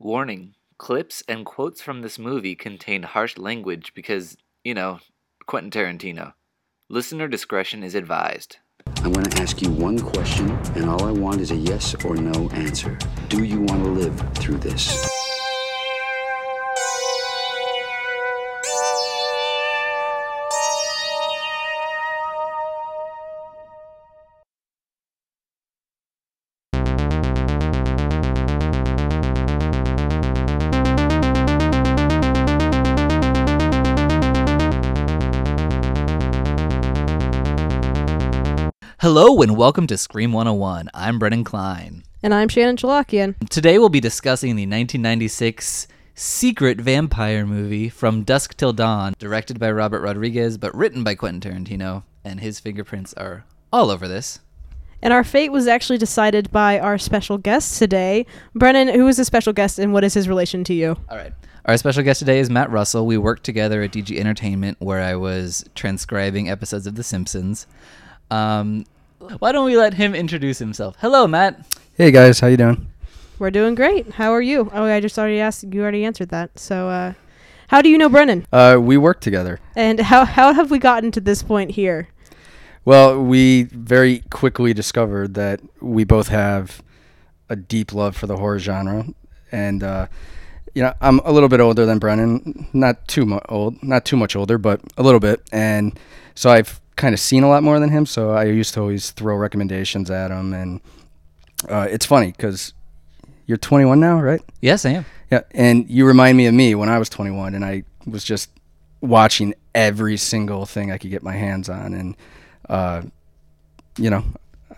Warning clips and quotes from this movie contain harsh language because, you know, Quentin Tarantino. Listener discretion is advised. I'm going to ask you one question, and all I want is a yes or no answer. Do you want to live through this? Hello and welcome to Scream 101. I'm Brennan Klein. And I'm Shannon Chalakian. Today we'll be discussing the 1996 secret vampire movie From Dusk Till Dawn, directed by Robert Rodriguez but written by Quentin Tarantino, and his fingerprints are all over this. And our fate was actually decided by our special guest today. Brennan, who is the special guest and what is his relation to you? All right. Our special guest today is Matt Russell. We worked together at DG Entertainment where I was transcribing episodes of The Simpsons. Um, why don't we let him introduce himself? Hello, Matt. Hey guys, how you doing? We're doing great. How are you? Oh, I just already asked. You already answered that. So, uh, how do you know Brennan? Uh, we work together. And how how have we gotten to this point here? Well, we very quickly discovered that we both have a deep love for the horror genre, and uh, you know, I'm a little bit older than Brennan, not too much old, not too much older, but a little bit, and so I've kind of seen a lot more than him. So I used to always throw recommendations at him, and uh, it's funny because you're 21 now, right? Yes, I am. Yeah, and you remind me of me when I was 21, and I was just watching every single thing I could get my hands on, and uh, you know,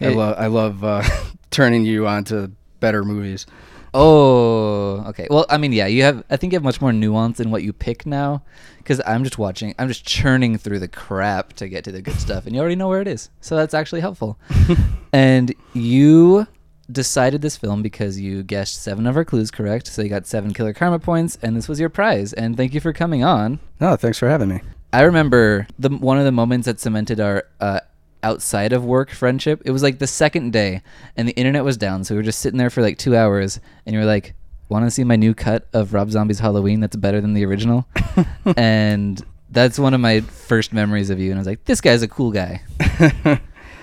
I love I love uh, turning you on to better movies. Oh, okay. Well, I mean, yeah, you have. I think you have much more nuance in what you pick now, because I'm just watching. I'm just churning through the crap to get to the good stuff, and you already know where it is. So that's actually helpful. and you decided this film because you guessed seven of our clues correct, so you got seven killer karma points, and this was your prize. And thank you for coming on. No, thanks for having me. I remember the one of the moments that cemented our uh, outside of work friendship. It was like the second day, and the internet was down, so we were just sitting there for like two hours, and you were like, "Want to see my new cut of Rob Zombie's Halloween? That's better than the original." and that's one of my first memories of you, and I was like, "This guy's a cool guy."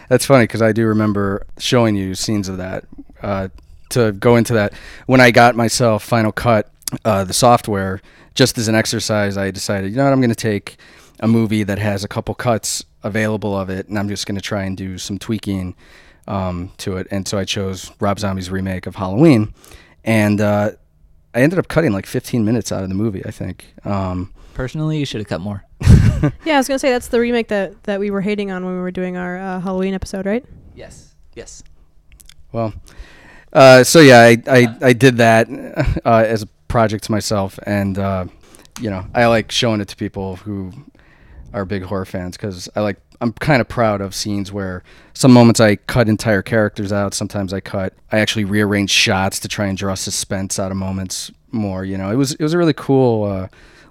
That's funny because I do remember showing you scenes of that. Uh, to go into that, when I got myself Final Cut, uh, the software, just as an exercise, I decided, you know what, I'm going to take a movie that has a couple cuts available of it, and I'm just going to try and do some tweaking um, to it. And so I chose Rob Zombie's remake of Halloween, and uh, I ended up cutting like 15 minutes out of the movie. I think. Um, Personally, you should have cut more. Yeah, I was gonna say that's the remake that that we were hating on when we were doing our uh, Halloween episode, right? Yes. Yes. Well, uh, so yeah, I, I, I did that uh, as a project to myself, and uh, you know, I like showing it to people who are big horror fans because I like I'm kind of proud of scenes where some moments I cut entire characters out. Sometimes I cut I actually rearrange shots to try and draw suspense out of moments more. You know, it was it was a really cool uh,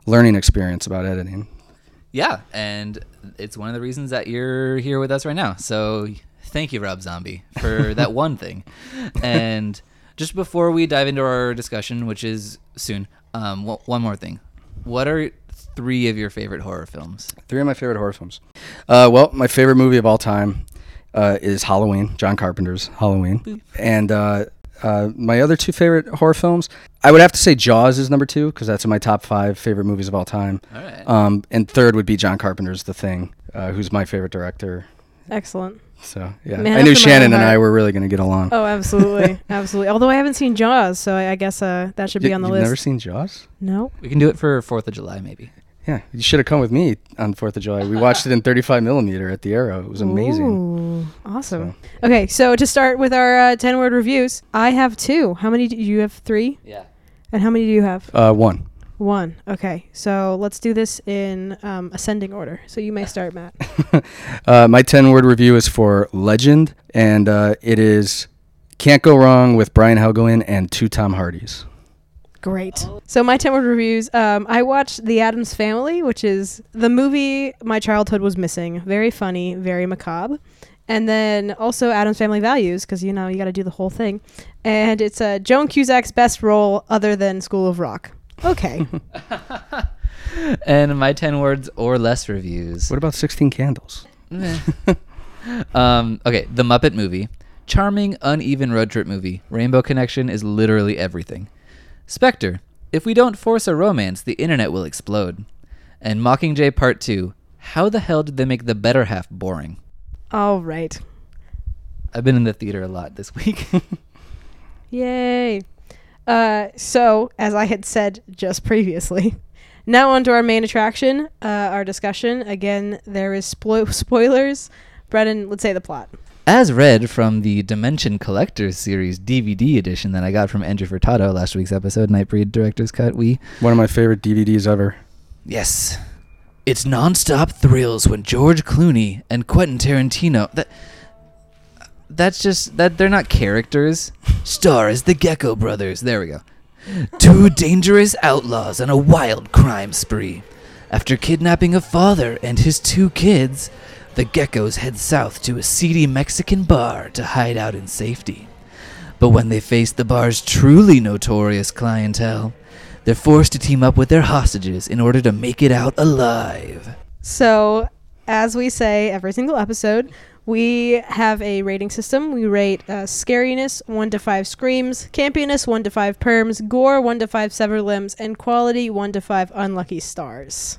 learning experience about editing. Yeah, and it's one of the reasons that you're here with us right now. So thank you, Rob Zombie, for that one thing. And just before we dive into our discussion, which is soon, um, one more thing. What are three of your favorite horror films? Three of my favorite horror films. Uh, well, my favorite movie of all time uh, is Halloween, John Carpenter's Halloween. And uh, uh, my other two favorite horror films, I would have to say Jaws is number two because that's in my top five favorite movies of all time. All right. Um, and third would be John Carpenter's The Thing, uh, who's my favorite director. Excellent. So yeah, Man I knew after my own Shannon and I were really going to get along. Oh, absolutely, absolutely. Although I haven't seen Jaws, so I, I guess uh, that should be You- on the you've list. never seen Jaws? no. we can do it for Fourth of July, maybe. Yeah, you should have come with me on Fourth of July. We watched it in 35 millimeter at the Aero. It was amazing. Ooh, awesome. Okay, so to start with our uh, 10 word reviews, I have two. How many do you have? Three? Yeah. And how many do you have? Uh, one. One. Okay, so let's do this in um, ascending order. So you may start, Matt. uh, my 10 word review is for Legend, and uh, it is Can't Go Wrong with Brian Helgeland and two Tom Hardys. Great. So my 10 word reviews, um, I watched The Addams Family, which is the movie my childhood was missing. Very funny, very macabre. and then also Addams Family Values because you know you got to do the whole thing, and it's uh, Joan Cusack's best role other than School of Rock. Okay, and my 10 words or less reviews. What about Sixteen Candles? Um, okay, The Muppet Movie. Charming, uneven road trip movie. Rainbow Connection is literally everything. Spectre. If we don't force a romance, the internet will explode. And Mockingjay Part 2. How the hell did they make the better half boring? all right, I've been in the theater a lot this week. yay. Uh, so as I had said just previously, now on to our main attraction, uh, our discussion. Again, there is splo- spoilers. Brennan, let's say the plot. As read from the Dimension Collectors series DVD edition that I got from Andrew Furtado last week's episode, Nightbreed Director's Cut, we One of my favorite DVDs ever. Yes. It's nonstop thrills when George Clooney and Quentin Tarantino that that's just that they're not characters. Star as the Gecko brothers. There we go. Two dangerous outlaws on a wild crime spree. After kidnapping a father and his two kids, the Geckos head south to a seedy Mexican bar to hide out in safety. But when they face the bar's truly notorious clientele, they're forced to team up with their hostages in order to make it out alive. So, as we say every single episode, we have a rating system. We rate uh, scariness 1 to 5 screams, campiness 1 to 5 perms, gore 1 to 5 severed limbs, and quality 1 to 5 unlucky stars.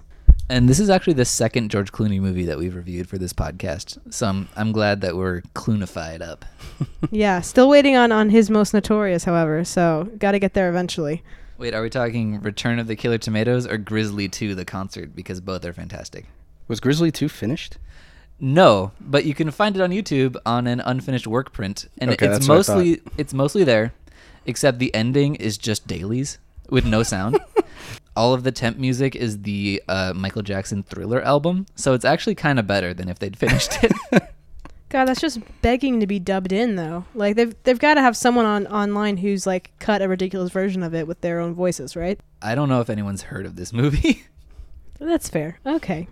And this is actually the second George Clooney movie that we've reviewed for this podcast. So I'm, I'm glad that we're Cloonified up. yeah, still waiting on, on his most notorious, however, so got to get there eventually. Wait, are we talking Return of the Killer Tomatoes or Grizzly 2 the concert? Because both are fantastic. Was Grizzly 2 finished? No, but you can find it on YouTube on an unfinished work print, and Okay, it's that's what I mostly it's mostly there, except the ending is just dailies with no sound. All of the temp music is the uh, Michael Jackson Thriller album, so it's actually kind of better than if they'd finished it. God, that's just begging to be dubbed in, though. Like they've they've got to have someone on online who's like cut a ridiculous version of it with their own voices, right? I don't know if anyone's heard of this movie. That's fair. Okay.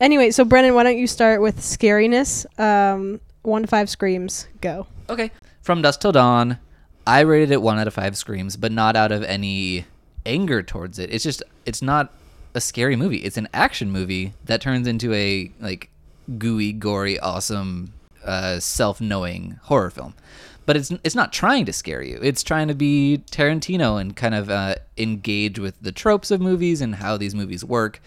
Anyway, so Brennan, why don't you start with scariness? Um, one to five screams. Go. Okay. From Dusk Till Dawn, I rated it one out of five screams, but not out of any anger towards it. It's just it's not a scary movie. It's an action movie that turns into a like gooey, gory, awesome, uh, self-knowing horror film. But it's it's not trying to scare you. It's trying to be Tarantino and kind of uh, engage with the tropes of movies and how these movies work.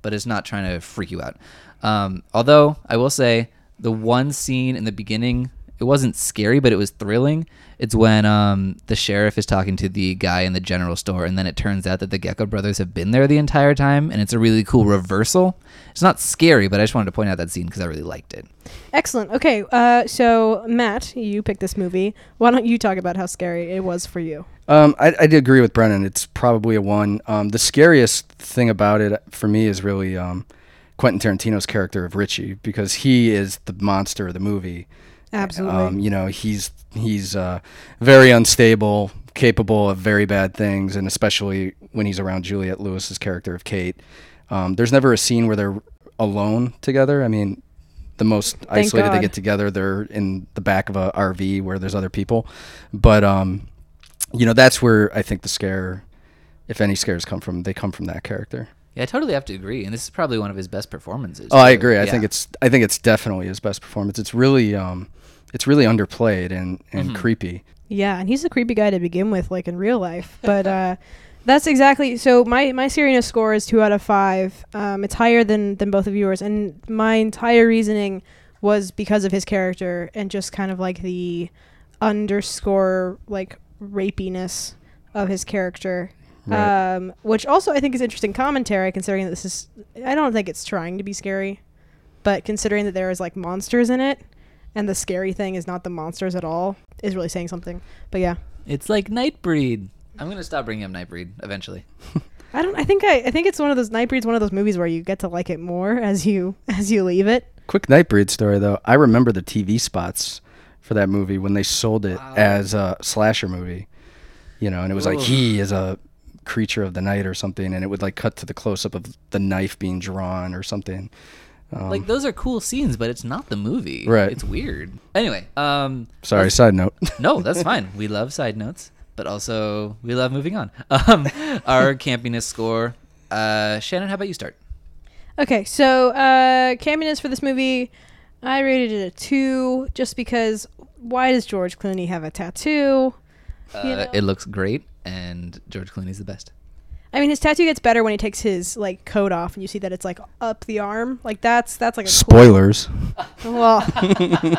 But it's not trying to freak you out. Um, although I will say the one scene in the beginning it wasn't scary, but it was thrilling. It's when um, the sheriff is talking to the guy in the general store, and then it turns out that the Gecko brothers have been there the entire time, and it's a really cool reversal. It's not scary, but I just wanted to point out that scene because I really liked it. Excellent. Okay. Uh, so Matt, you picked this movie. Why don't you talk about how scary it was for you? Um, I, I do agree with Brennan. It's probably a one. Um, the scariest thing about it for me is really um, Quentin Tarantino's character of Richie because he is the monster of the movie. Absolutely. Um, you know, he's he's uh, very unstable, capable of very bad things, and especially when he's around Juliette Lewis's character of Kate. Um, there's never a scene where they're alone together. I mean, the most isolated they get together, they're in the back of a RV where there's other people. But um, you know, that's where I think the scare, if any scares come from, they come from that character. Yeah, I totally have to agree, and this is probably one of his best performances. Oh, I agree. I Yeah. think it's I think it's definitely his best performance. It's really um, it's really underplayed and and Mm-hmm. creepy. Yeah, and he's a creepy guy to begin with, like in real life. But uh, that's exactly so. My my Serena score is two out of five. Um, it's higher than than both of yours, and my entire reasoning was because of his character and just kind of like the underscore like rapiness of his character. Right. Um, which also I think is interesting commentary, considering that this is. I don't think it's trying to be scary, but considering that there is like monsters in it, and the scary thing is not the monsters at all, is really saying something. But yeah, It's like Nightbreed. I'm gonna stop bringing up Nightbreed eventually. I don't. I think I. I think it's one of those Nightbreed's one of those movies where you get to like it more as you as you leave it. Quick Nightbreed story though. I remember the TV spots for that movie when they sold it Wow. as a slasher movie. You know, and it was like he is a creature of the night or something, and it would like cut to the close up of the knife being drawn or something. Um, like those are cool scenes, but it's not the movie. Right. It's weird. Anyway, um, Sorry, side note. no, that's fine. We love side notes, but also we love moving on. Um, our campiness score. Uh, Shannon, how about you start? Okay, so uh, campiness for this movie, I rated it a two, just because. Why does George Clooney have a tattoo? Uh, You know? It looks great, and George Clooney's the best. I mean, his tattoo gets better when he takes his like coat off, and you see that it's like up the arm. Like that's that's like a cool- Spoilers. Well,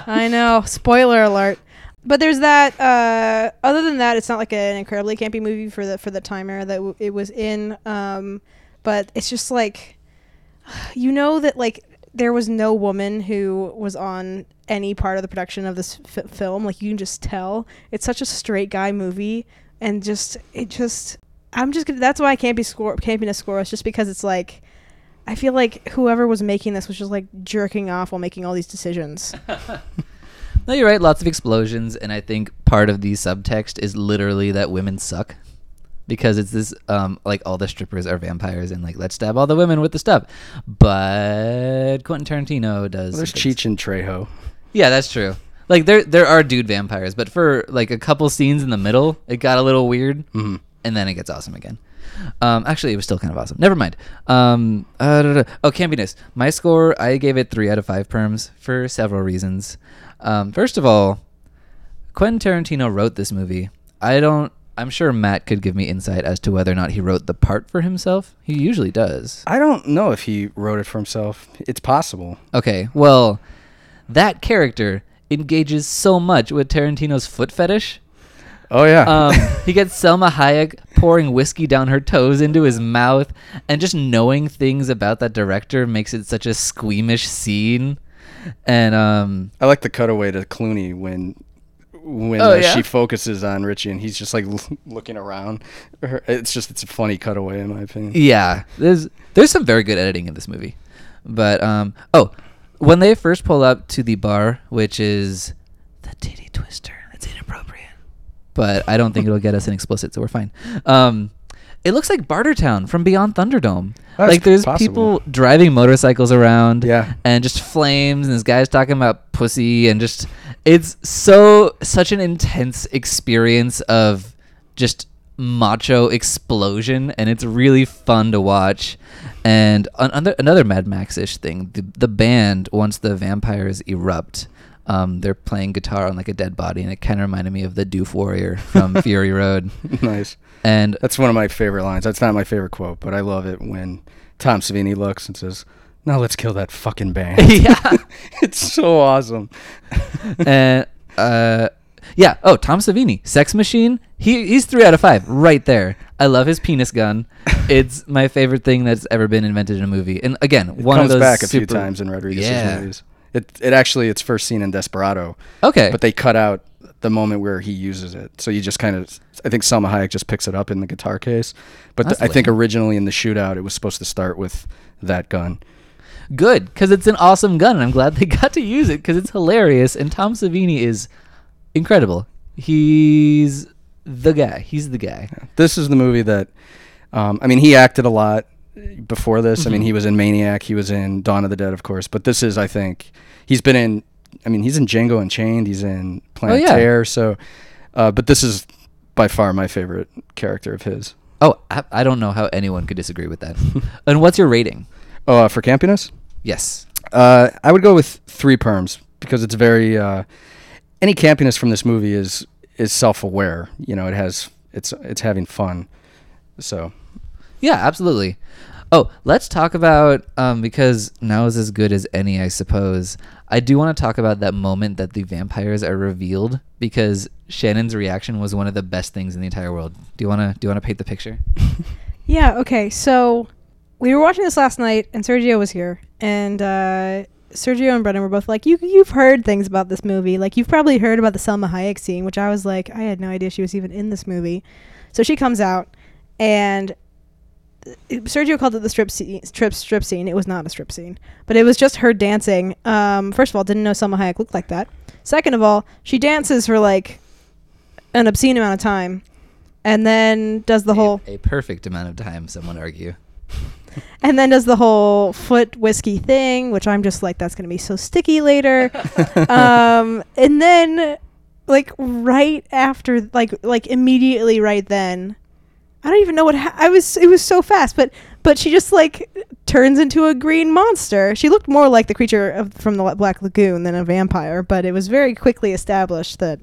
I know. Spoiler alert. But there's that. Uh, other than that, it's not like an incredibly campy movie for the for the time era that w- it was in. Um, but it's just like, you know that like there was no woman who was on any part of the production of this f- film. Like you can just tell it's such a straight guy movie, and just it just. I'm just gonna. That's why I can't be score campiness score. It's just because it's like. I feel like whoever was making this was just like jerking off while making all these decisions. No, you're right. Lots of explosions, and I think part of the subtext is literally that women suck, because it's this um like all the strippers are vampires, and like let's stab all the women with the stuff. But Quentin Tarantino does. Well, there's some things- Cheech and Trejo. Yeah, that's true. Like there there are dude vampires, but for like a couple scenes in the middle, it got a little weird, Mhm. And then it gets awesome again. Um, actually, it was still kind of awesome. Never mind. Um, uh, da, da, da. Oh, campiness. My score, I gave it three out of five perms for several reasons. Um, first of all, Quentin Tarantino wrote this movie. I don't. I'm sure Matt could give me insight as to whether or not he wrote the part for himself. He usually does. I don't know if he wrote it for himself. It's possible. Okay, well, that character engages so much with Tarantino's foot fetish. Oh yeah. Um, he gets Salma Hayek pouring whiskey down her toes into his mouth, and just knowing things about that director makes it such a squeamish scene. And um, I like the cutaway to Clooney when when Oh, uh, yeah? she focuses on Richie and he's just like l- looking around. Her- It's just it's a funny cutaway in my opinion. yeah, there's there's some very good editing in this movie. But um, oh, when they first pull up to the bar, which is the titty twister, that's inappropriate. But I don't think it'll get us an explicit, so we're fine. Um, it looks like Bartertown from Beyond Thunderdome. That's like there's possible. people driving motorcycles around, Yeah. and just flames, and this guy's talking about pussy, and just it's so such an intense experience of just macho explosion, and it's really fun to watch. And another another Mad Max ish thing, the the band once the vampires erupt. Um, they're playing guitar on like a dead body, and it kind of reminded me of the Doof Warrior from Fury Road. nice. And That's one of my favorite lines. That's not my favorite quote, but I love it when Tom Savini looks and says, "Now let's kill that fucking band." yeah, it's so awesome. and uh, yeah. Oh, Tom Savini, Sex Machine. He he's three out of five right there. I love his penis gun. It's my favorite thing that's ever been invented in a movie. And again, It one comes of those comes back a few times in Rodriguez's Yeah. movies. It it actually it's first seen in Desperado, Okay, but they cut out the moment where he uses it. So you just kind of I think Salma Hayek just picks it up in the guitar case. But the, I think originally in the shootout it was supposed to start with that gun. good because it's an awesome gun, and I'm glad they got to use it because it's hilarious. And Tom Savini is incredible. He's the guy. He's the guy. This is the movie that um, I mean he acted a lot before this. I mean Mhm. he was in Maniac, he was in Dawn of the Dead of course, but this is I think he's been in I mean he's in Django Unchained, he's in Planet Oh, yeah. Terror, so uh, but this is by far my favorite character of his. Oh, I, I don't know how anyone could disagree with that. and what's your rating? Oh, uh, for campiness? Yes. Uh, I would go with three perms because it's very uh, any campiness from this movie is is self aware. You know, it has it's it's having fun. So Yeah, absolutely. Oh, let's talk about um, because now is as good as any, I suppose. I do want to talk about that moment that the vampires are revealed because Shannon's reaction was one of the best things in the entire world. Do you want to do you want to paint the picture? Yeah, okay. So we were watching this last night and Sergio was here and uh Sergio and Brennan were both like, "You you've heard things about this movie. Like you've probably heard about the Salma Hayek scene," which I was like, I had no idea she was even in this movie. So she comes out and Sergio called it the strip scene, strip strip scene. It was not a strip scene, but it was just her dancing. Um, first of all, didn't know Salma Hayek looked like that. Second of all, she dances for like an obscene amount of time, and then does the whole a, a perfect amount of time, Someone argue. and then does the whole foot whiskey thing, which I'm just like, that's gonna be so sticky later. um, and then, like right after, like like immediately right then, I don't even know what ha- I was. It was so fast, but but she just like turns into a green monster. She looked more like the creature of, from the Black Lagoon than a vampire, but it was very quickly established that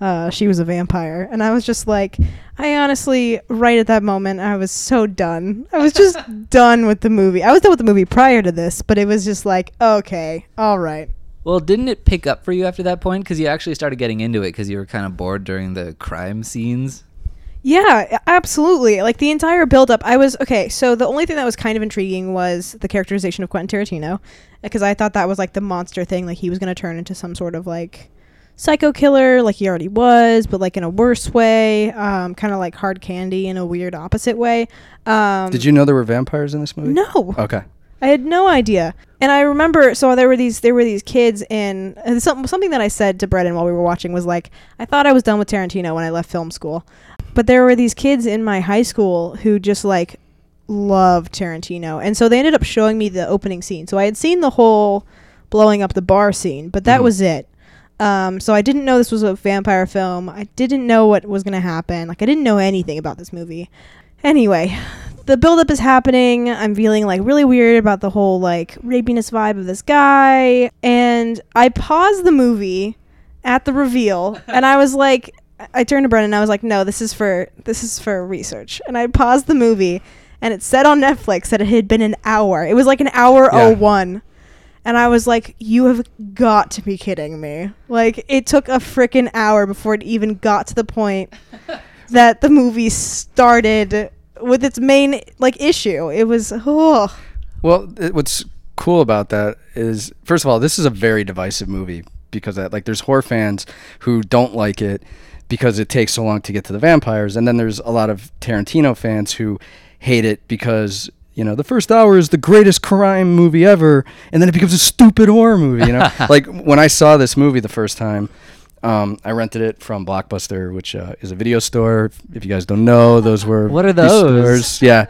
uh, she was a vampire. And I was just like, I honestly, right at that moment, I was so done. I was just done with the movie. I was done with the movie prior to this, but it was just like, okay, all right. Well, didn't it pick up for you after that point? Because you actually started getting into it because you were kind of bored during the crime scenes. Yeah, absolutely. Like the entire build up, I was okay. So the only thing that was kind of intriguing was the characterization of Quentin Tarantino, because I thought that was like the monster thing. Like he was going to turn into some sort of like psycho killer, like he already was, but like in a worse way, um, kind of like hard candy in a weird opposite way. Um, Did you know there were vampires in this movie? No, Okay. I had no idea. And I remember, so there were these there were these kids in and some, something that I said to Brennan while we were watching was like, I thought I was done with Tarantino when I left film school, but there were these kids in my high school who just like loved Tarantino, and so they ended up showing me the opening scene. So I had seen the whole blowing up the bar scene, but that Mhm. was it. Um, so I didn't know this was a vampire film. I didn't know what was gonna happen. Like I didn't know anything about this movie. Anyway, the buildup is happening. I'm feeling like really weird about the whole like rapiness vibe of this guy. And I paused the movie at the reveal and I was like I turned to Brennan and I was like, no, this is for this is for research. And I paused the movie and it said on Netflix that it had been an hour. It was like an hour Yeah. oh one. And I was like, you have got to be kidding me. Like it took a freaking hour before it even got to the point that the movie started with its main like issue. It was oh Well, it, what's cool about that is, first of all, this is a very divisive movie because that, like, there's horror fans who don't like it because it takes so long to get to the vampires, and then there's a lot of Tarantino fans who hate it because you know the first hour is the greatest crime movie ever, and then it becomes a stupid horror movie. You know, like when I saw this movie the first time. Um, I rented it from Blockbuster, which uh, is a video store. If you guys don't know, those were What are those? stores. Yeah,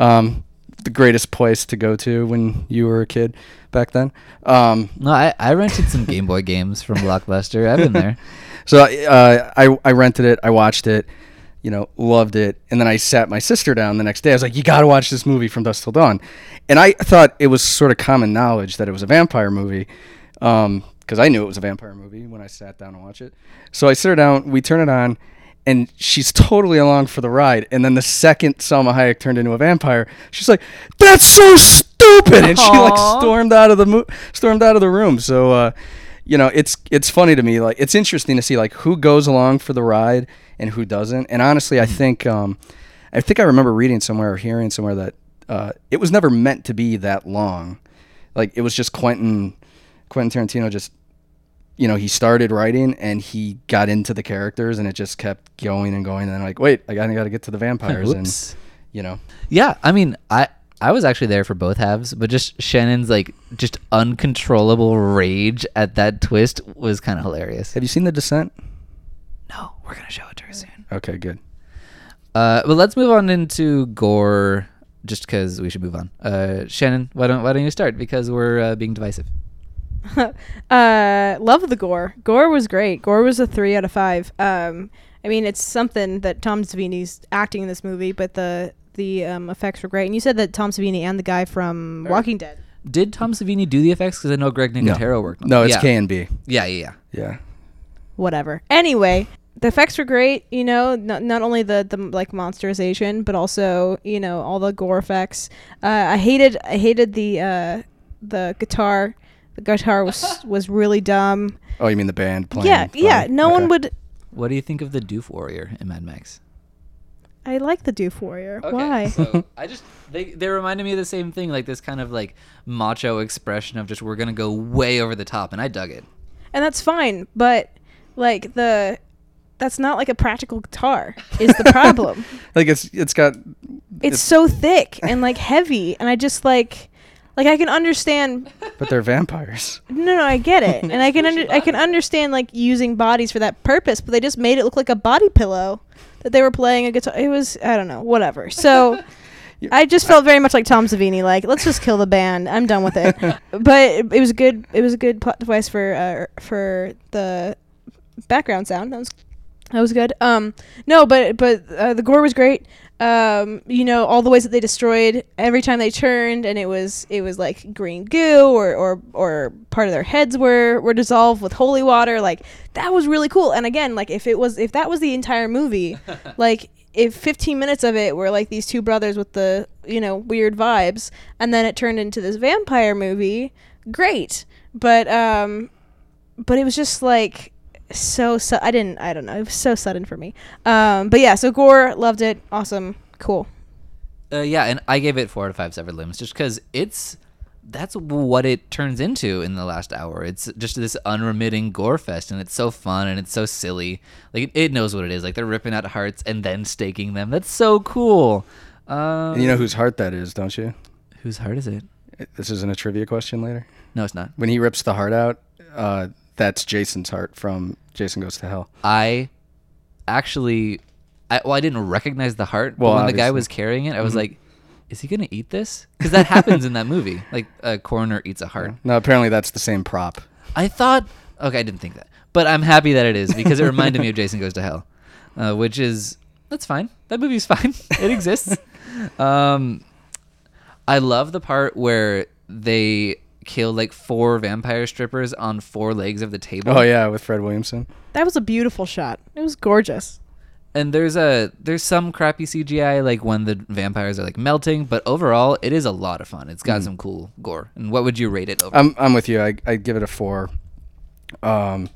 um, the greatest place to go to when you were a kid back then. Um, No, I, I rented some Game Boy games from Blockbuster. I've been there. so uh, I I rented it. I watched it. You know, loved it, and then I sat my sister down the next day. I was like, "You got to watch this movie from dusk till dawn," and I thought it was sort of common knowledge that it was a vampire movie, because I knew it was a vampire movie when I sat down and watched it. So I sit her down. We turn it on, and she's totally along for the ride. And then the second Salma Hayek turned into a vampire, she's like, "That's so stupid!" And she like stormed out of the mo- stormed out of the room. So. Uh, you know, it's it's funny to me. Like it's interesting to see like who goes along for the ride and who doesn't. And honestly, I think um, I think I remember reading somewhere or hearing somewhere that uh, it was never meant to be that long. Like it was just Quentin Quentin Tarantino just you know he started writing and he got into the characters and it just kept going and going and then like wait I gotta gotta get to the vampires and you know Yeah, I mean, I I was actually there for both halves, but just Shannon's like just uncontrollable rage at that twist was kind of hilarious. have you seen the Descent? No, we're gonna show it to her soon. Okay, good. Uh, but let's move on into gore, just because we should move on. Uh, Shannon, why don't why don't you start? Because we're uh, being divisive. uh love the gore. Gore was great. Gore was a three out of five. Um I mean it's something that Tom Savini's acting in this movie, but the the um, effects were great. And you said that Tom Savini and the guy from Walking Dead. Did Tom Savini do the effects? Because I know Greg Nicotero worked on. No, it's yeah. K and B. Yeah, yeah, yeah. Yeah. whatever. Anyway, the effects were great. You know, not, not only the the like monsterization, but also you know all the gore effects. Uh, I hated I hated the uh, the guitar. The guitar was was really dumb. Oh, you mean the band playing? yeah, yeah. funny? No one would. What do you think of the Doof Warrior in Mad Max? I like the Doof Warrior. Why? So I just they they reminded me of the same thing, like this kind of like macho expression of just we're gonna go way over the top, and I dug it. and that's fine, but like the that's not like a practical guitar is the problem. Like it's it's got it's so thick and like heavy, and I just like like I can understand but they're vampires. No, no, I get it, and I can under, I can understand like using bodies for that purpose, but they just made it look like a body pillow that they were playing a guitar. It was I don't know, whatever. So I just felt very much like Tom Savini. Like, let's just kill the band. I'm done with it. but it, it was a good. It was a good plot device for uh, for the background sound. That was that was good. Um, no, but but uh, the gore was great. Um, you know all the ways that they destroyed every time they turned, and it was it was like green goo or or or part of their heads were were dissolved with holy water. Like that was really cool. And again, like if it was if that was the entire movie, like if 15 minutes of it were like these two brothers with the you know weird vibes, and then it turned into this vampire movie, great. But um, but it was just like so su- I didn't I don't know it was so sudden for me. Um, but yeah, so Gore loved it, awesome, cool. Uh, yeah, and I gave it four out of five severed limbs just because it's that's what it turns into in the last hour. It's just this unremitting gore fest, and it's so fun and it's so silly. Like it, it knows what it is. Like they're ripping out hearts and then staking them. That's so cool. Um, And you know whose heart that is, don't you? whose heart is it? This isn't a trivia question later. No, it's not. When he rips the heart out, uh, that's Jason's heart from Jason Goes to Hell. I actually, I, well, I didn't recognize the heart, Well, but when the guy was carrying it, I was like, "Is he gonna eat this?" Because that happens in that movie. Like a coroner eats a heart. No, apparently that's the same prop. I thought, okay, I didn't think that, but I'm happy that it is because it reminded me of Jason Goes to Hell, uh, which is that's fine. That movie's fine. It exists. um, I love the part where they kill like four vampire strippers on four legs of the table. Oh yeah, with Fred Williamson. That was a beautiful shot. It was gorgeous. and there's a there's some crappy CGI like when the vampires are like melting, but overall it is a lot of fun. It's got some cool gore. And what would you rate it over? I'm I'm with you. I I give it a four. Um,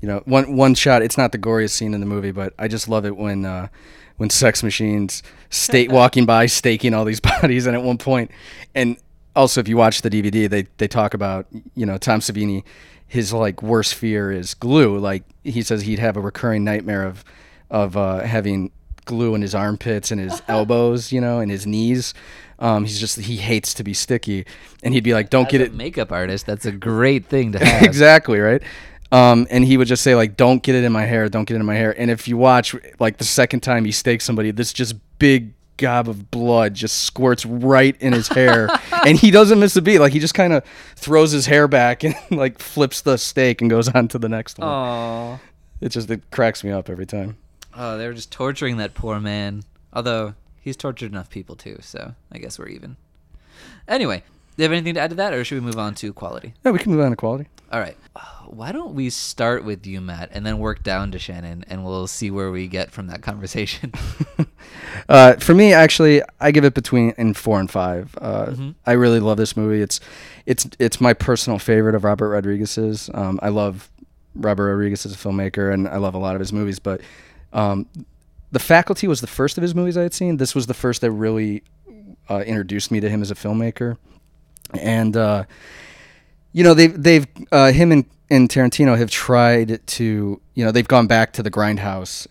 you know, one one shot. It's not the goriest scene in the movie, but I just love it when uh, when sex machines state walking by staking all these bodies, and at one point, and also if you watch the DVD, they they talk about you know Tom Savini, his like worst fear is glue. Like he says he'd have a recurring nightmare of of uh, having glue in his armpits and his elbows, you know, and his knees. Um, he's just he hates to be sticky, and he'd be like, "Don't As get a it." makeup artist, that's a great thing to have. exactly right. Um, and he would just say like, "Don't get it in my hair, don't get it in my hair." And if you watch, like the second time he stakes somebody, this just big gob of blood just squirts right in his hair, and he doesn't miss a beat. Like he just kind of throws his hair back and like flips the stake and goes on to the next one. Aww. It just it cracks me up every time. Oh, they were just torturing that poor man. Although he's tortured enough people too, so I guess we're even. Anyway, you have anything to add to that, or should we move on to quality? Yeah, we can move on to quality. All right. Why don't we start with you, Matt, and then work down to Shannon, and we'll see where we get from that conversation. Uh, for me, actually, I give it between in four and five. Uh, Mhm. I really love this movie. It's it's it's my personal favorite of Robert Rodriguez's. Um, I love Robert Rodriguez as a filmmaker, and I love a lot of his movies. But um, The Faculty was the first of his movies I had seen. This was the first that really uh, introduced me to him as a filmmaker, and uh, you know they've they've uh, him and, and Tarantino have tried to you know they've gone back to the grindhouse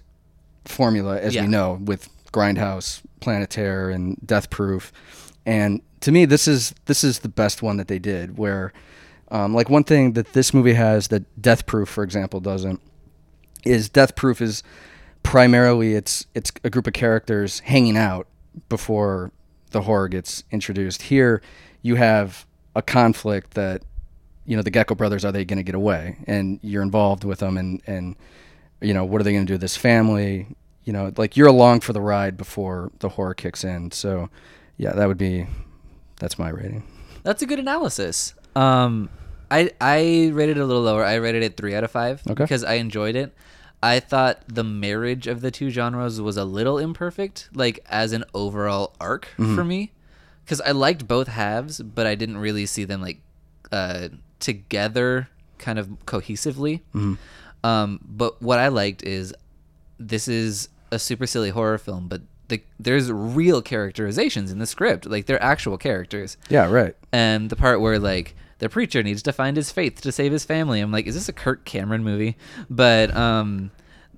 formula as Yeah. we know with grindhouse planet terror and death proof and to me this is this is the best one that they did where um, like one thing that this movie has that death proof for example doesn't is death proof is primarily it's it's a group of characters hanging out before the horror gets introduced here you have a conflict that you know the gecko brothers are they going to get away and you're involved with them and and you know what are they going to do to this family you know like you're along for the ride before the horror kicks in so yeah that would be that's my rating That's a good analysis. Um, I I rated it a little lower. I rated it three out of five Okay. because I enjoyed it. I thought the marriage of the two genres was a little imperfect, like as an overall arc for me, because I liked both halves, but I didn't really see them like uh, together, kind of cohesively. Um, but what I liked is this is a super silly horror film, but the, there's real characterizations in the script, like they're actual characters yeah right and the part where like the preacher needs to find his faith to save his family. I'm like, is this a Kirk Cameron movie? But um,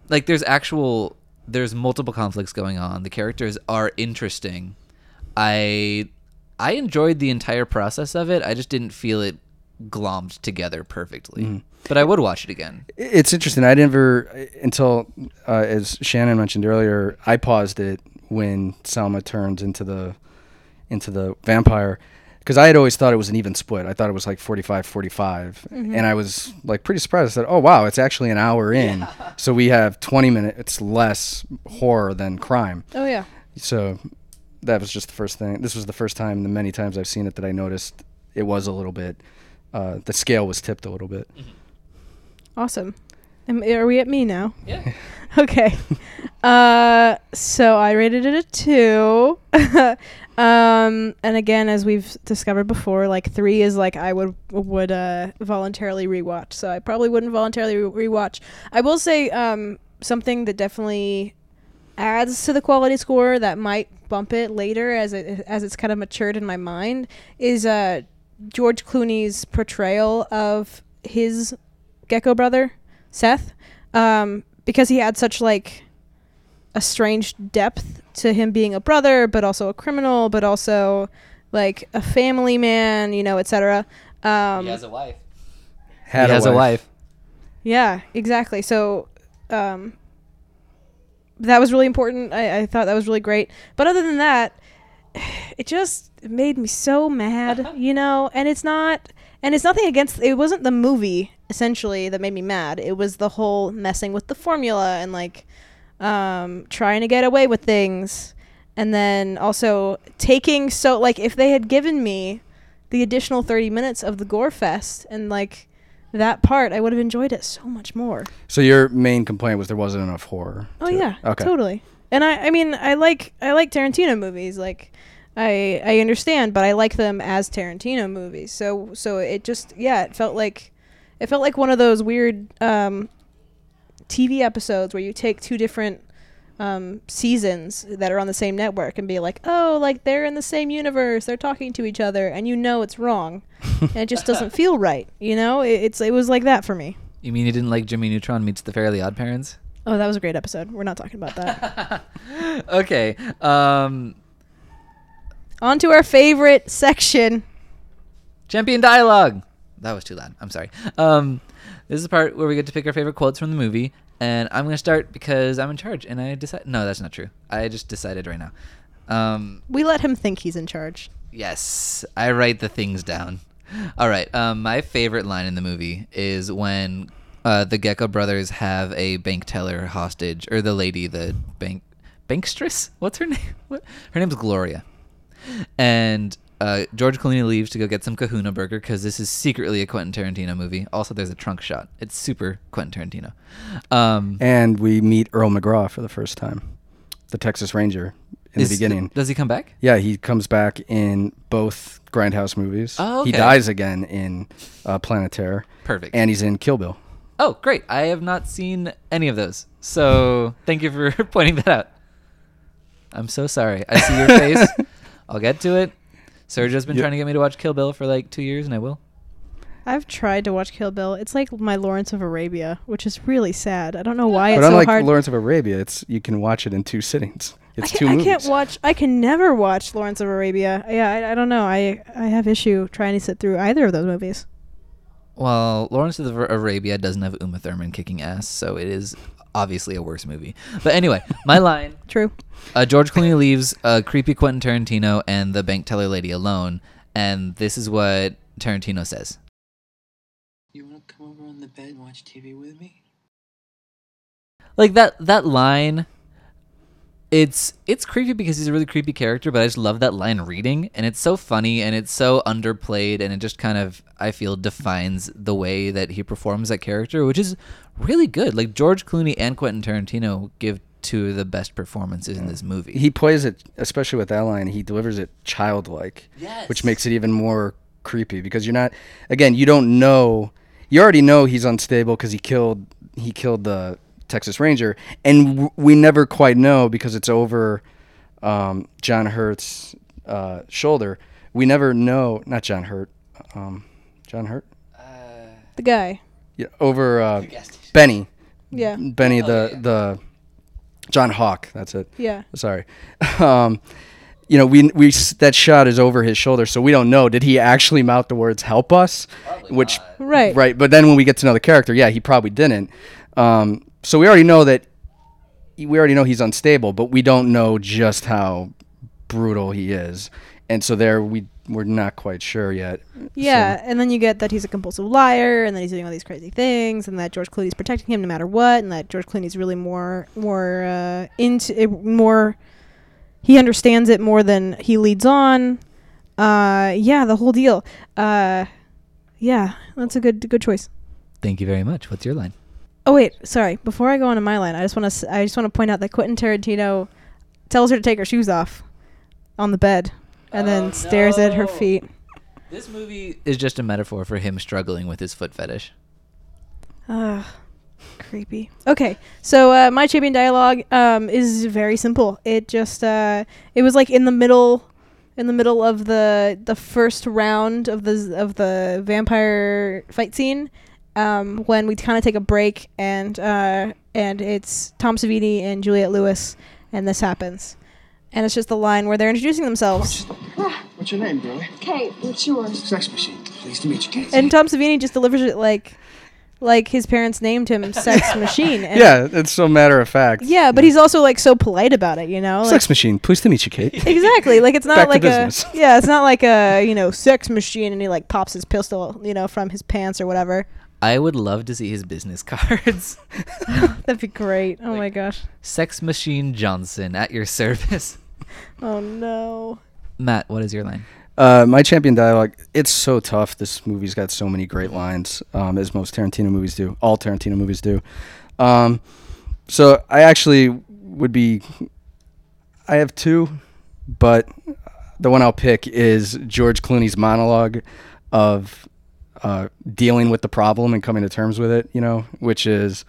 like there's actual there's multiple conflicts going on. The characters are interesting. I I enjoyed the entire process of it. I just didn't feel it glommed together perfectly. But I would watch it again. it's interesting i never until uh, as shannon mentioned earlier i paused it when salma turns into the into the vampire because I had always thought it was an even split. I thought it was like 45 45 Mm-hmm. and I was like pretty surprised. I said, "Oh wow, it's actually an hour in." So we have 20 minutes less horror than crime. Oh yeah. So that was just the first thing. This was the first time, the many times I've seen it, that I noticed it was a little bit. Uh, the scale was tipped a little bit. Awesome. Am, are we at me now? Yeah. Okay. uh, so I rated it a two. um, and again, as we've discovered before, like three is like I would would uh, voluntarily rewatch. So I probably wouldn't voluntarily re- rewatch. I will say um, something that definitely adds to the quality score that might bump it later as it as it's kind of matured in my mind is uh, George Clooney's portrayal of his Gecko brother Seth, um, because he had such like a strange depth to him being a brother, but also a criminal, but also like a family man, you know, etc. Um, he has a wife. Had he has a wife. yeah, exactly. So um, that was really important. I, I thought that was really great. But other than that, it just made me so mad, you know. And it's not, and it's nothing against. It wasn't the movie essentially that made me mad. It was the whole messing with the formula and like um, trying to get away with things, and then also taking so like if they had given me the additional thirty minutes of the gore fest and like that part, I would have enjoyed it so much more. So your main complaint was there wasn't enough horror. Oh to it. yeah, Okay. totally. And I, I mean, I like I like Tarantino movies. Like, I I understand, but I like them as Tarantino movies. So so it just yeah, it felt like it felt like one of those weird um, TV episodes where you take two different um, seasons that are on the same network and be like, oh, like they're in the same universe, they're talking to each other, and you know it's wrong, and it just doesn't feel right. You know, it, it's it was like that for me. You mean you didn't like Jimmy Neutron meets the Fairly Odd Parents? Oh, that was a great episode. We're not talking about that. okay. Um, On to our favorite section. champion dialogue. That was too loud. I'm sorry. Um, this is the part where we get to pick our favorite quotes from the movie, and I'm gonna start because I'm in charge, and I decide. No, that's not true. I just decided right now. Um, We let him think he's in charge. Yes, I write the things down. All right. Um, my favorite line in the movie is when uh, the Gecko brothers have a bank teller hostage, or the lady, the bank bankstress. What's her name? What? Her name's Gloria. And uh, George Clooney leaves to go get some Kahuna Burger because this is secretly a Quentin Tarantino movie. Also, there's a trunk shot. It's super Quentin Tarantino. Um, And we meet Earl McGraw for the first time, the Texas Ranger in is- the beginning. does he come back? Yeah, he comes back in both Grindhouse movies. Oh, He dies again in uh, Planet Terror. Perfect. And he's in Kill Bill. Oh, great. I have not seen any of those. So thank you for pointing that out. I'm so sorry. I see your face. I'll get to it. Sergio's been Yeah. trying to get me to watch Kill Bill for like two years, and I will. I've tried to watch Kill Bill. It's like my Lawrence of Arabia, which is really sad. I don't know why but it's so unlike hard. Lawrence of Arabia, it's you can watch it in two sittings. It's I, two can't, I can't watch. I can never watch Lawrence of Arabia. Yeah, I, I don't know. I I have issue trying to sit through either of those movies. Well, Lawrence of Arabia doesn't have Uma Thurman kicking ass, so it is obviously a worse movie. But anyway, my line True. uh, George Clooney leaves uh, creepy Quentin Tarantino and the bank teller lady alone, and this is what Tarantino says. You want to come over on the bed and watch TV with me? like that that line it's it's creepy because he's a really creepy character but i just love that line reading and it's so funny and it's so underplayed and it just kind of i feel defines the way that he performs that character which is really good like george clooney and quentin tarantino give two of the best performances in this movie He plays it, especially with that line. He delivers it childlike, Yes. which makes it even more creepy because you're not. Again, you don't know. You already know he's unstable because he killed he killed the Texas Ranger, and w- we never quite know because it's over um, John Hurt's uh, shoulder. We never know. Not John Hurt. Um, John Hurt. The guy. Yeah, over uh, Benny. Yeah. Benny the the John Hawk. That's it. Yeah. Sorry. Um, you know, we we s- that shot is over his shoulder, so we don't know. Did he actually mouth the words "help us"? Which Right. right. But then when we get to know the character, yeah, he probably didn't. Um, so we already know that we already know he's unstable, but we don't know just how brutal he is, and so there we we're not quite sure yet. Yeah, and then you get that he's a compulsive liar, and that he's doing all these crazy things, and that George Clooney's protecting him no matter what, and that George Clooney's really more more uh, into it, more. He understands it more than he leads on. Uh, yeah, the whole deal. Uh, yeah, that's a good good choice. Thank you very much. What's your line? Oh wait, sorry. Before I go on to my line, I just want to I just want to point out that Quentin Tarantino tells her to take her shoes off on the bed, and Oh, then stares at her feet. This movie is just a metaphor for him struggling with his foot fetish. Ugh, creepy. Okay, so uh, my champion dialogue um, is very simple. It just uh, it was like in the middle, in the middle of the the first round of the of the vampire fight scene, um, when we kind of take a break and uh, and it's Tom Savini and Juliette Lewis, and this happens, and it's just the line where they're introducing themselves, What's your name, girlie? Kate, what's yours? Sex Machine. Pleased to meet you, Kate. and Tom Savini just delivers it like like his parents named him Sex Machine. And Yeah, it's so matter of fact. Yeah, but he's also like so polite about it, you know. Like, Sex machine. Pleased to meet you, Kate. exactly. Like it's not Back to like a yeah, it's not like a you know sex machine, and he like pops his pistol, you know, from his pants or whatever. I would love to see his business cards. That'd be great. Oh my gosh. Sex Machine Johnson at your service. Oh no. Matt, what is your line? Uh, my champion dialogue. It's so tough. This movie's got so many great lines, um, as most Tarantino movies do. All Tarantino movies do. Um, so I actually would be. I have two, but the one I'll pick is George Clooney's monologue of uh, dealing with the problem and coming to terms with it. You know, which is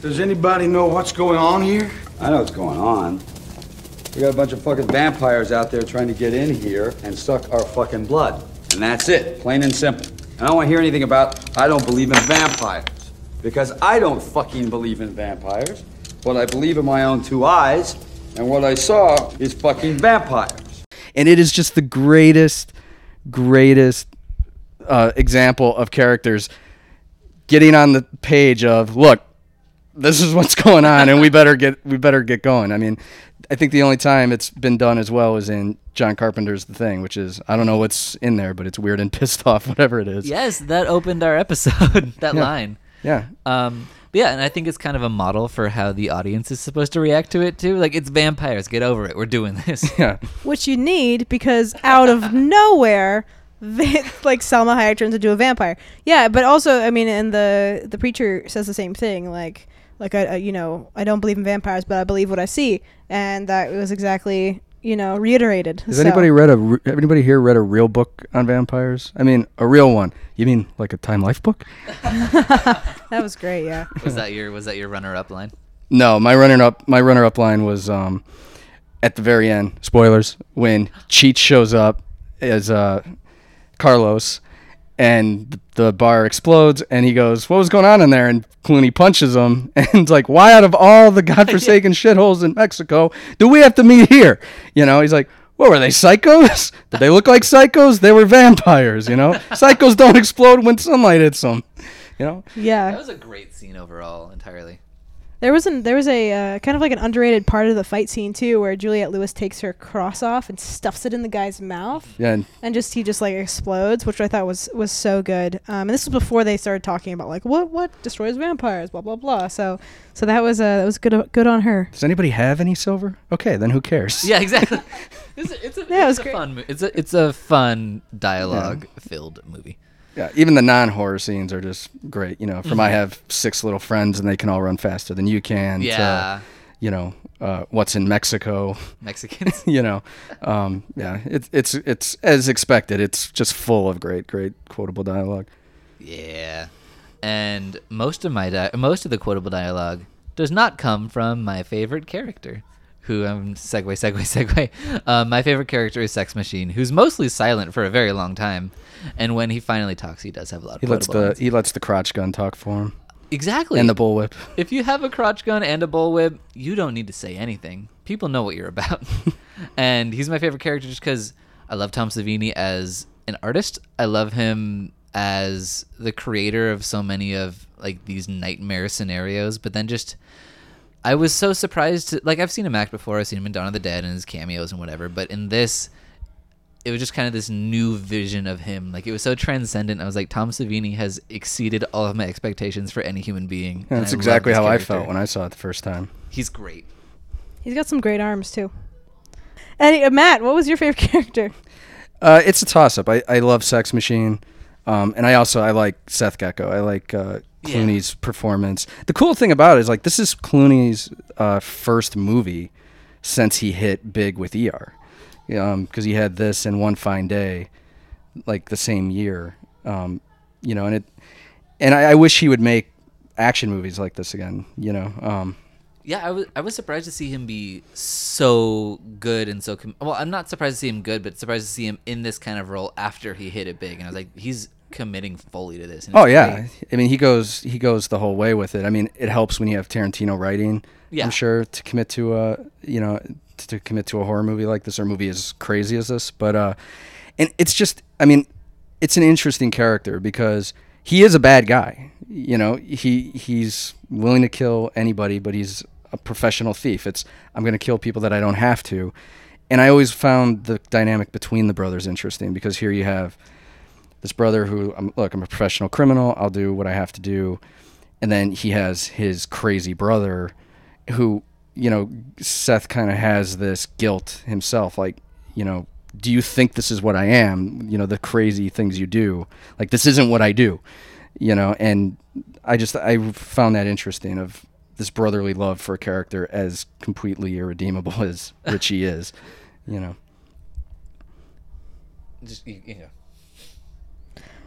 Does anybody know what's going on here? I know what's going on. We got a bunch of fucking vampires out there trying to get in here and suck our fucking blood. And that's it, plain and simple. And I don't want to hear anything about I don't believe in vampires. Because I don't fucking believe in vampires. What I believe in my own two eyes, and what I saw is fucking vampires. and it is just the greatest, greatest uh, example of characters getting on the page of look, this is what's going on, and we better get we better get going. I mean, I think the only time it's been done as well is in John Carpenter's The Thing, which is I don't know what's in there, but it's weird and pissed off, whatever it is. Yes, that opened our episode. that Yeah. line. Yeah. Um, but yeah, and I think it's kind of a model for how the audience is supposed to react to it too. Like it's vampires, get over it. We're doing this. Yeah. Which you need because out of nowhere, va- like Salma Hayek turns into a vampire. Yeah, but also I mean, and the the preacher says the same thing. Like like I, I you know I don't believe in vampires, but I believe what I see, and that was exactly you know reiterated. Has So- anybody read a re- anybody here read a real book on vampires? I mean, a real one. You mean like a Time Life book? That was great. Yeah. was that your was that your runner up line? No, my runner up my runner up line was um, at the very end. Spoilers when Cheech shows up as uh, Carlos, and the bar explodes, and he goes, "What was going on in there?" And Clooney punches him, and it's like, "Why out of all the godforsaken shitholes in Mexico do we have to meet here?" You know, he's like. What were they psychos? Did they look like psychos? They were vampires, you know. Psychos don't explode when sunlight hits them, you know. Yeah, that was a great scene overall, entirely. There was an there was a uh, kind of like an underrated part of the fight scene too, where Juliette Lewis takes her cross off and stuffs it in the guy's mouth. Yeah, and and just he just like explodes, which I thought was was so good. Um, and this was before they started talking about like what what destroys vampires, blah blah blah. So so that was uh, that was good good on her. does anybody have any silver? Okay, then who cares? Yeah, exactly. it's a, it's a, Yeah, it was it's a great. fun. mo- It's a it's a fun dialogue filled movie. Yeah, even the non-horror scenes are just great. You know, from Mm-hmm. I have six little friends and they can all run faster than you can. to, Yeah, you know, uh, what's in Mexico? Mexicans. you know, um, yeah, it's it's it's as expected. It's just full of great, great quotable dialogue. Yeah, and most of my di- most of the quotable dialogue does not come from my favorite character, who um segue segue segue. Um, my favorite character is Sex Machine, who's mostly silent for a very long time, and when he finally talks, he does have a lot of He lets the lines. he lets the crotch gun talk for him exactly and the bullwhip. If you have a crotch gun and a bullwhip, you don't need to say anything. People know what you're about. and he's my favorite character just because I love Tom Savini as an artist. I love him as the creator of so many of like these nightmare scenarios. But then just I was so surprised. To, like I've seen him act before. I've seen him in Dawn of the Dead and his cameos and whatever. But in this, it was just kind of this new vision of him. Like it was so transcendent. I was like, Tom Savini has exceeded all of my expectations for any human being. and That's exactly this how I felt when I saw it the first time. He's great. He's got some great arms too. And uh, Matt, what was your favorite character? Uh, it's a toss up. I, I love Sex Machine, um, and I also I like Seth Gecko. I like uh, Yeah. Clooney's performance. The cool thing about it is like this is Clooney's uh, first movie since he hit big with ER, because he had this and One Fine Day, like the same year. Um, you know, and it, and I, I wish he would make action movies like this again. You know, um, Yeah, I was I was surprised to see him be so good and so com- well. I'm not surprised to see him good, but surprised to see him in this kind of role after he hit it big. And I was like, he's committing fully to this. Oh it's yeah, great. I mean he goes he goes the whole way with it. I mean it helps when you have Tarantino writing. Yeah. I'm sure to commit to a you know to, to commit to a horror movie like this or a movie as crazy as this. But uh, and it's just I mean it's an interesting character because he is a bad guy. You know he he's willing to kill anybody, but he's a professional thief. It's I'm going to kill people that I don't have to. And I always found the dynamic between the brothers interesting because here you have this brother who I'm, look i'm a professional criminal. I'll do what i have to do. And then he has his crazy brother who you know seth kind of has this guilt himself like you know do you think this is what i am? You know the crazy things you do. Like this isn't what i do you know? And i just i found that interesting of this brotherly love for a character as completely irredeemable as richie is you know? Just you, you know.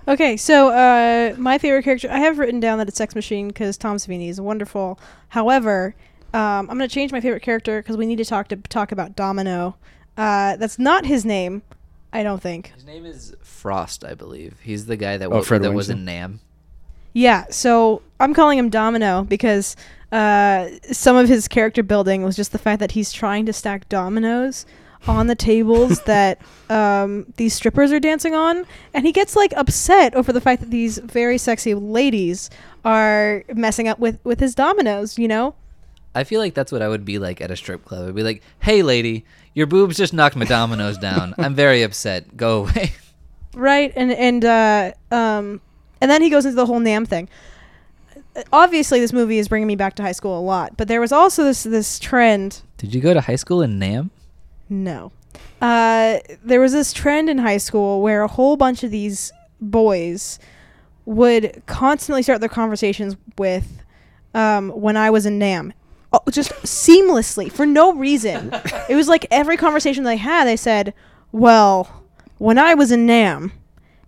Okay, so uh, my favorite character, I have written down that it's Sex Machine because Tom Savini is wonderful. However, um, I'm going to change my favorite character because we need to talk to talk about Domino. Uh, that's not his name, I don't think. His name is Frost, I believe. He's the guy that Oh, wa- Fred that was in Nam. Yeah, so I'm calling him Domino because uh, some of his character building was just the fact that he's trying to stack dominoes on the tables that um, these strippers are dancing on, and he gets like upset over the fact that these very sexy ladies are messing up with with his dominoes. You know? I feel like that's what I would be like at a strip club. I'd be like, "Hey, lady, your boobs just knocked my dominoes down. I'm very upset. Go away." right and and uh um and then he goes into the whole nam thing obviously this movie is bringing me back to high school a lot but there was also this this trend Did you go to high school in Nam? No. Uh there was this trend in high school where a whole bunch of these boys would constantly start their conversations with um when i was in nam. Oh, just seamlessly for no reason. It was like every conversation they had they said well when i was in nam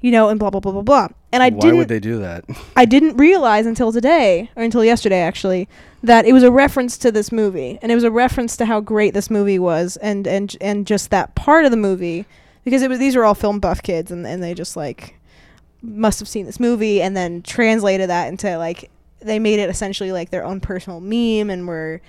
you know and blah blah blah blah blah. And i why didn't would they do that? I didn't realize until today, or until yesterday actually, that it was a reference to this movie, and it was a reference to how great this movie was, and and and just that part of the movie, because it was these were all film buff kids, and and they just like must have seen this movie, and then translated that into like they made it essentially like their own personal meme, and were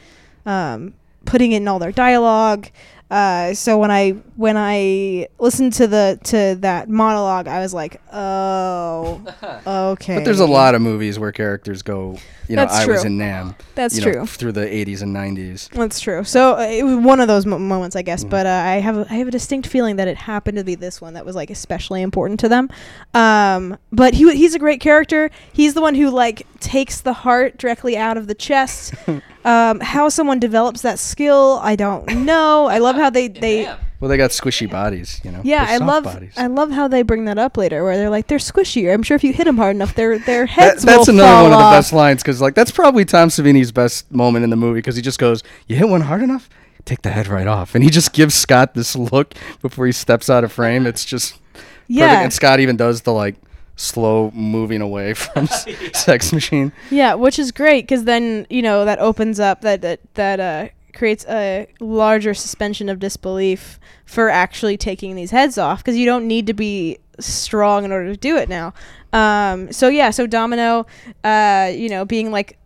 um, putting it in all their dialogue. Uh, so when I when I listened to the to that monologue, I was like, oh, okay. But there's a lot of movies where characters go, you know, That's I was true. in Nam. That's you know, true. through the 80s and 90s. That's true. So uh, it was one of those mo- moments, I Mm-hmm. guess. But uh, I have a, I have a distinct feeling that it happened to be this one that was like especially important to them. Um, but he w- he's a great character. He's the one who like takes the heart directly out of the chest. um, how someone develops that skill, I don't know. I love how they they. Well, they got squishy bodies, you know. Yeah, I love bodies. I love how they bring that up later, where they're like they're squishy. I'm sure if you hit them hard enough, their their heads. That- heads that's will another fall one of the best lines because, like, that's probably Tom Savini's best moment in the movie because he just goes, "You hit one hard enough, take the head right off," and he just gives Scott this look before he steps out of frame. It's just perfect. And Scott even does the like slow moving away from s Sex Machine. Yeah, which is great because then you know that opens up that that that uh, creates a larger suspension of disbelief for actually taking these heads off because you don't need to be strong in order to do it now. Um, so yeah, so Domino, uh, you know, being like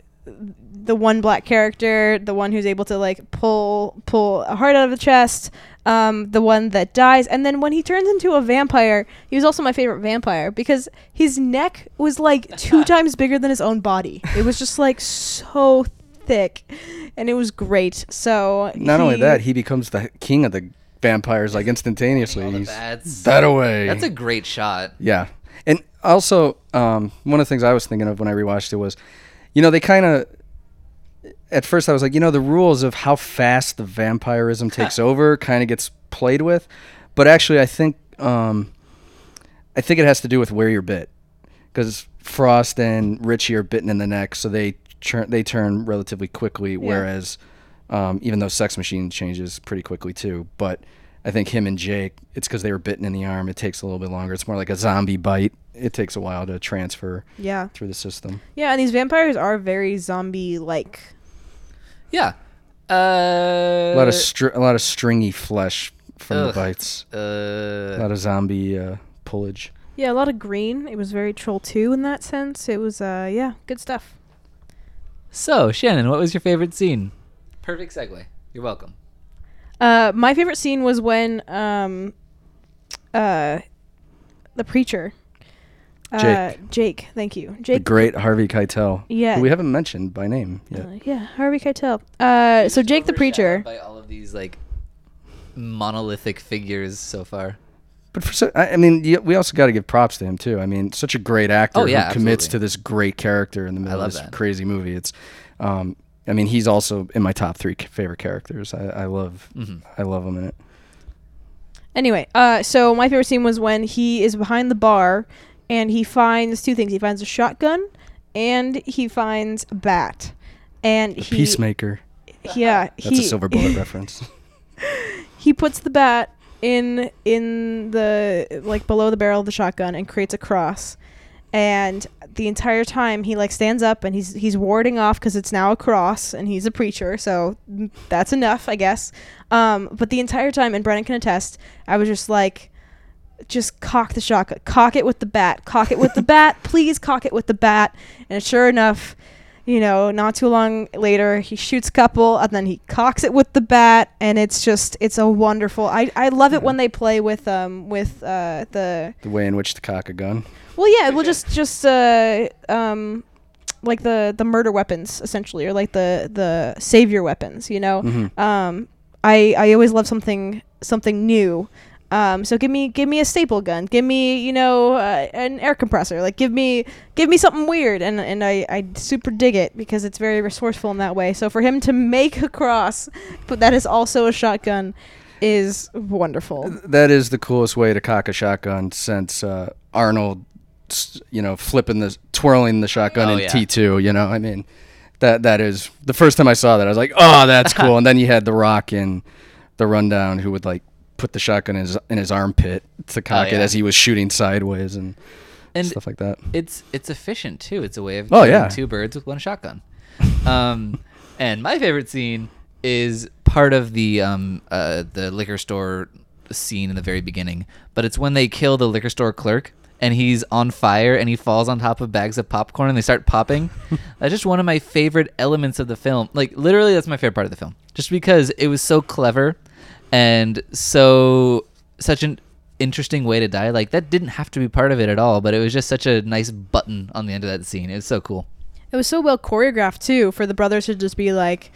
the one black character, the one who's able to like pull pull a heart out of the chest, um, the one that dies, and then when he turns into a vampire, he was also my favorite vampire because his neck was like two times bigger than his own body. It was just like so thick, and it was great. So Not only that, he becomes the king of the vampires like instantaneously. All the He's bats. that away. That's a great shot. Yeah, and also um, one of the things I was thinking of when I rewatched it was, you know, they kind of. At first, I was like, you know, the rules of how fast the vampirism takes over kind of gets played with, but actually, I think, um, I think it has to do with where you're bit, because Frost and Richie are bitten in the neck, so they turn they turn relatively quickly, whereas, um, even though Sex Machine changes pretty quickly too, but I think him and Jake, it's because they were bitten in the arm. It takes a little bit longer. It's more like a zombie bite. It takes a while to transfer Yeah, through the system. yeah, and these vampires are very zombie-like. Yeah. Uh, A lot of str- a lot of stringy flesh from the Ugh. bites. A uh, lot of zombie uh, pullage. Yeah, a lot of green. It was very Troll 2 in that sense. It was, uh, yeah, good stuff. So Shannon, what was your favorite scene? Perfect segue. You're welcome. Uh, my favorite scene was when um, uh, the preacher, uh, Jake. Jake, thank you, The great Harvey Keitel. Yeah. who we haven't mentioned by name yet. Uh, yeah, Harvey Keitel. Uh, so Jake the preacher. By all of these like monolithic figures so far. But for so, I I mean, we also got to give props to him too. I mean, such a great actor Oh, yeah, who commits absolutely. to this great character in the middle of this that. crazy movie. It's, um, I mean, he's also in my top three favorite characters. I, I love, Mhm. I love him in it. Anyway, uh, so my favorite scene was when he is behind the bar and he finds two things. He finds a shotgun and he finds a bat. And The he, Peacemaker. yeah, That's he, a Silver Bullet reference. he puts the bat in in the like below the barrel of the shotgun and creates a cross. And the entire time he like stands up and he's he's warding off because it's now a cross and he's a preacher so that's enough i guess. Um but the entire time and brennan can attest i was just like just cock the shotgun cock it with the bat cock it with the bat please cock it with the bat. And sure enough you know, not too long later, he shoots a couple, and then he cocks it with the bat, and it's just, it's a wonderful. I, I love it when they play with um with uh the the way in which to cock a gun. well yeah well just just uh um like the the murder weapons essentially or like the the savior weapons you know Mhm. um I I always love something something new. Um, so give me give me a staple gun, give me you know uh, an air compressor, like give me give me something weird, and and I I super dig it because it's very resourceful in that way. So for him to make a cross, but that is also a shotgun, is wonderful. That is the coolest way to cock a shotgun since uh, Arnold, you know, flipping the twirling the shotgun Oh, in yeah. T two. You know, I mean, that that is the first time I saw that I was like, oh, that's cool. and then you had the Rock in the rundown who would like put the shotgun in his in his armpit to cock it Oh, yeah. as he was shooting sideways and, And stuff like that. it's it's efficient too. It's a way of Oh, killing yeah. two birds with one shotgun. Um, and my favorite scene is part of the um uh the liquor store scene in the very beginning, but it's when they kill the liquor store clerk and he's on fire and he falls on top of bags of popcorn and they start popping. that's just one of my favorite elements of the film. Like literally that's my favorite part of the film. Just because it was so clever and so such an interesting way to die. Like that didn't have to be part of it at all, but it was just such a nice button on the end of that scene. It was so cool. It was so well choreographed too for the brothers to just be like,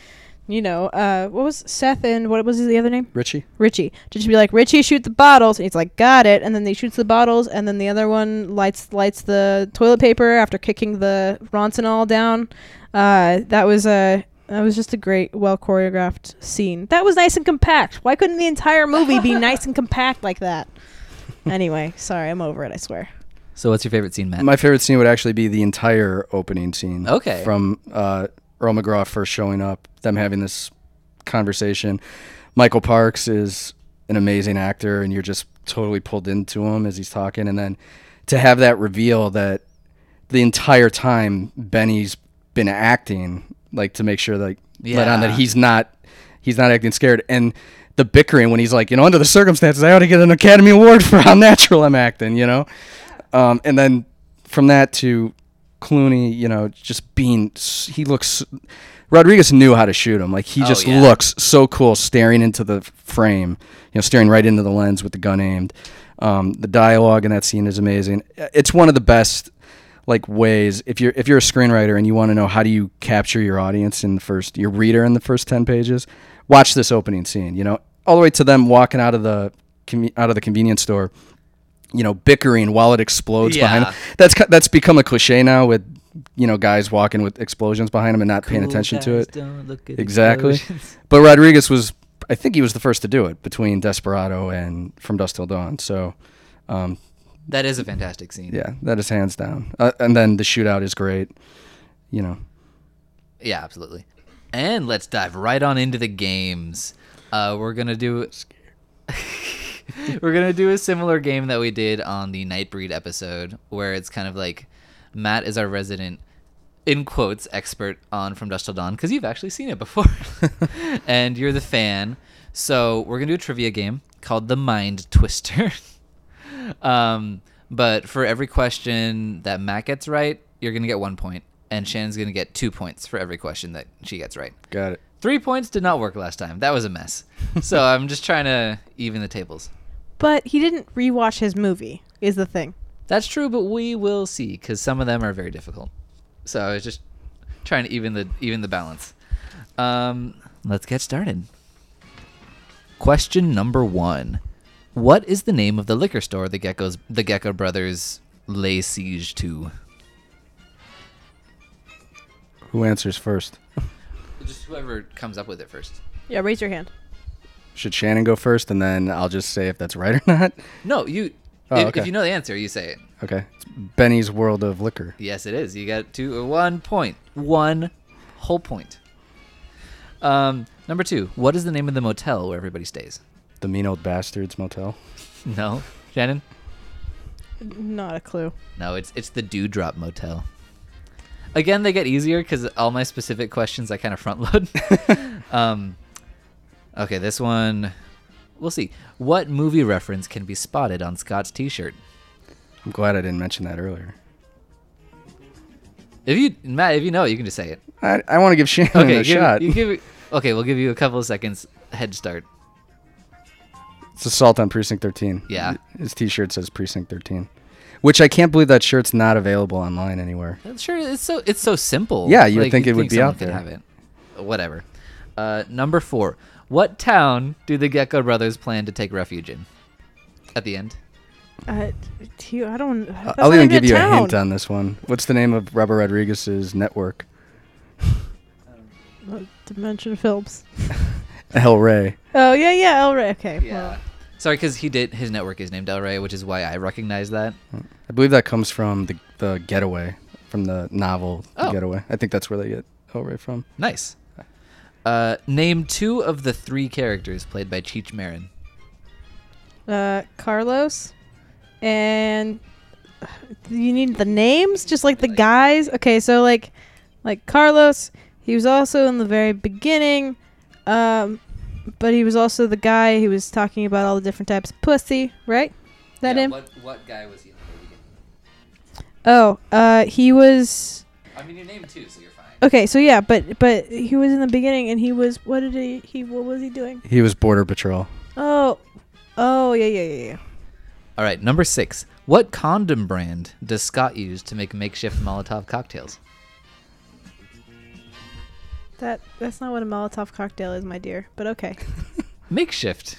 you know, uh, what was Seth and what was the other name? Richie, Richie to just be like Richie shoot the bottles and he's like got it and then he shoots the bottles and then the other one lights lights the toilet paper after kicking the Ronson all down uh, that was a that was just a great well choreographed scene that was nice and compact why couldn't the entire movie be nice and compact like that anyway sorry I'm over it I swear So what's your favorite scene, Matt? my favorite scene would actually be the entire opening scene. Okay. From uh, Earl McGraw first showing up, them having this conversation. Michael Parks is an amazing actor, and you're just totally pulled into him as he's talking. And then to have that reveal that the entire time Benny's been acting, like to make sure, like, let on that he's not, he's not acting scared. And the bickering when he's like, you know, under the circumstances, I ought to get an Academy Award for how natural I'm acting, you know? Um, and then from that to Clooney, you know, just being he looks Rodriguez knew how to shoot him. Like he Oh, just yeah. looks so cool staring into the frame, you know, staring right into the lens with the gun aimed. Um, the dialogue in that scene is amazing. It's one of the best like ways if you're if you're a screenwriter and you want to know how do you capture your audience in the first your reader in the first 10 pages watch this opening scene you know? All the way to them walking out of the out of the convenience store you know bickering while it explodes behind them that's that's become a cliche now with you know guys walking with explosions behind them and not paying Cool attention to it. don't look at exactly. explosions. but rodriguez was i think he was the first to do it between desperado and from dusk till dawn. So um, That is a fantastic scene. yeah, that is hands down. Uh, and then the shootout is great. You know, Yeah, absolutely. And let's dive right on into the games. Uh, we're gonna do. we're gonna do a similar game that we did on the Nightbreed episode, where it's kind of like Matt is our resident, in quotes, expert on From Dusk Till Dawn because you've actually seen it before, and you're the fan. So we're gonna do a trivia game called the Mind Twister. um, but for every question that Matt gets right, you're gonna get one point, and Shannon's gonna get two points for every question that she gets right. got it. Three points did not work last time. That was a mess. so I'm just trying to even the tables. But he didn't rewatch his movie. Is the thing. That's true, but we will see because some of them are very difficult. So I was just trying to even the even the balance. Um, let's get started. Question number one: What is the name of the liquor store the Geckos the Gecko brothers lay siege to? Who answers first? Just whoever comes up with it first. Yeah, raise your hand. Should Shannon go first, and then I'll just say if that's right or not. No, you. Oh, if, okay. if you know the answer, you say it. Okay, it's Benny's World of Liquor. Yes, it is. You got two, one point, one whole point. Um, number two. What is the name of the motel where everybody stays? The Mean Old Bastards Motel. No, Shannon. Not a clue. No, it's it's the Dewdrop Motel. Again, they get easier because all my specific questions I kind of front load. um, okay, this one, we'll see. What movie reference can be spotted on Scott's T-shirt? I'm glad I didn't mention that earlier. If you Matt, if you know it, you can just say it. I, I want to give Shannon Okay, a give, shot. you give. Okay, we'll give you a couple of seconds head start. It's Assault on Precinct 13. Yeah. His T-shirt says Precinct 13, which I can't believe that shirt's not available online anywhere. Sure, it's so it's so simple. Yeah, you would think it would be out there. Have it. Whatever. Uh, number four. What town do the Gecko brothers plan to take refuge in? At the end. Uh, do I don't. that's I'll even give you a hint on this one. What's the name of Robert Rodriguez's network? Dimension Films. El Rey. Oh yeah, yeah, El Rey. Okay. well, Sorry, because he did his network is named El Rey, which is why I recognize that. I believe that comes from the the Getaway, from the novel The Oh. Getaway. I think that's where they get El Rey from. Nice. Uh, name two of the three characters played by Cheech Marin. uh, Carlos, and you need the names, just like the guys. Okay, so like, like Carlos, he was also in the very beginning, um, but he was also the guy who was talking about all the different types of pussy, right? That him? What, what guy was he in the Oh, uh, he was. I mean, you named two, so you're fine. Okay, so yeah, but but he was in the beginning, and he was what did he he what was he doing? He was Border Patrol. Oh, oh yeah yeah yeah yeah. All right, number six. What condom brand does Scott use to make makeshift Molotov cocktails? That that's not what a Molotov cocktail is, my dear. But okay. Makeshift.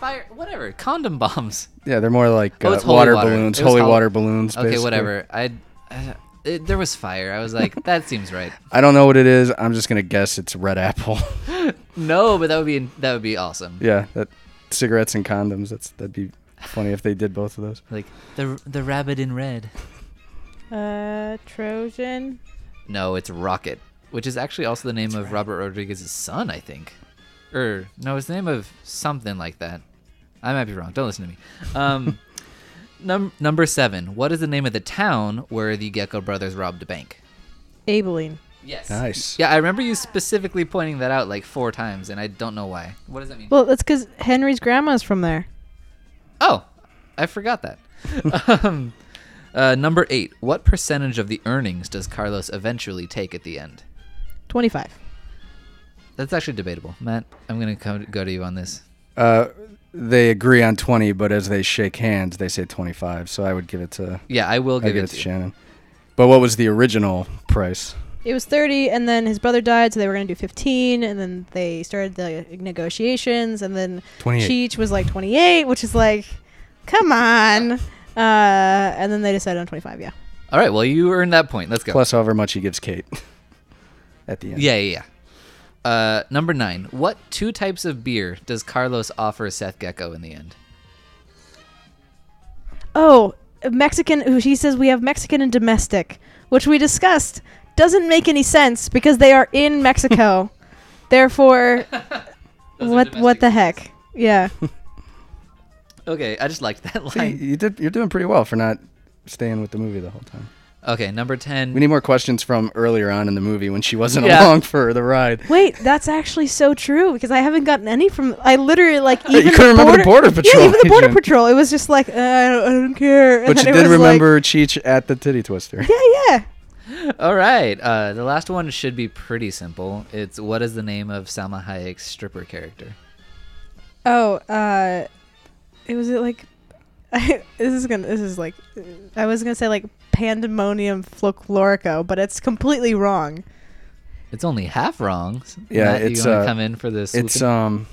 Fire, whatever. Condom bombs. Yeah, they're more like Oh, uh, it's holy water water. balloons, It was holy hol- water balloons. Okay, basically. whatever. I, I it, there was fire. I was like, that seems right. I don't know what it is. I'm just gonna guess it's red apple. No, but that would be that would be awesome. yeah, that cigarettes and condoms. That's that'd be funny if they did both of those. Like the the rabbit in red. Uh, Trojan. No, it's Rocket, which is actually also the name of Robert Rodriguez's son, I think. Or no, it's the name of something like that. I might be wrong. Don't listen to me. Um, num- number seven. What is the name of the town where the Gecko brothers robbed a bank? Abilene. Yes. Nice. Yeah, I remember you specifically pointing that out like four times, and I don't know why. What does that mean? Well, that's because Henry's grandma's from there. Oh, I forgot that. um, uh, number eight. What percentage of the earnings does Carlos eventually take at the end? Twenty-five. That's actually debatable. Matt, I'm gonna come, go to you on this. Uh, they agree on 20, but as they shake hands, they say 25. So I would give it to Yeah, I will I'd give give it it to to you. Shannon. But what was the original price? It was 30, and then his brother died, so they were going to do 15, and then they started the negotiations, and then 28. Cheech was like 28, which is like, come on. Uh, and then they decided on 25, yeah. All right, well, you earned that point. Let's go. Plus however much he gives Kate at the end. Yeah, yeah, yeah. Uh, number nine. What two types of beer does Carlos offer Seth Gecko in the end? Oh, Mexican, he says we have Mexican and domestic, which we discussed. Doesn't make any sense because they are in Mexico. Therefore, what what the heck? Yeah. Okay, I just liked that See, you did, you're doing pretty well for not staying with the movie the whole time. Okay, number ten. We need more questions from earlier on in the movie when she wasn't Yeah. along for the ride. Wait, that's actually so true because I haven't gotten any from. I literally like You even couldn't remember the Border Yeah, Patrol even the border agent. patrol. It was just like uh, I, don't, I don't care. And But then you it did was like- remember Cheech at the titty twister. yeah, yeah. All right. Uh, the last one should be pretty simple. It's what is the name of Salma Hayek's stripper character? Oh, uh, it was it like. I, this is gonna. This is like. I was gonna say like pandemonium folklorico, but it's completely wrong. It's only half wrong. Yeah, Matt, it's, you uh, come in for this? It's um,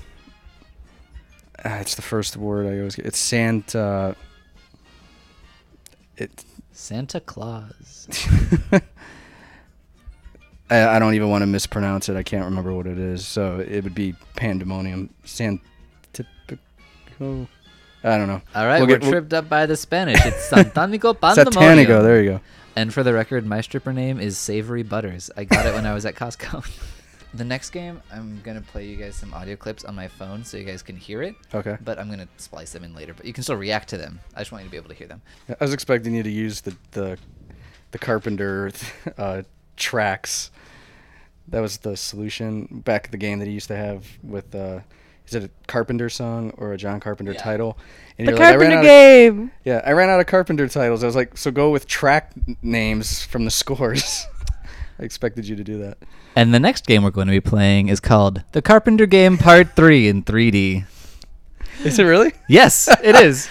ah, it's the first word I always get. It's Santa. It. Santa Claus. I, I don't even want to mispronounce it. I can't remember what it is. So it would be pandemonium. Santipico. I don't know. All right, We'll we're get- we'll- tripped up by the Spanish. It's Santanico Pandemonium. Satanico. There you go. And for the record, my stripper name is Savory Butters. I got it when I was at Costco. the next game, I'm gonna play you guys some audio clips on my phone so you guys can hear it. Okay. But I'm gonna splice them in later. But you can still react to them. I just want you to be able to hear them. I was expecting you to use the the, the Carpenter uh, tracks. That was the solution back at the game that he used to have with. Uh, is it a Carpenter song or a John Carpenter Yeah. title? And The you're like, I ran Carpenter of- game. yeah, I ran out of Carpenter titles. I was like, so go with track names from the scores. I expected you to do that. And the next game we're going to be playing is called The Carpenter Game Part 3 in 3D. Is it really? Yes, it is.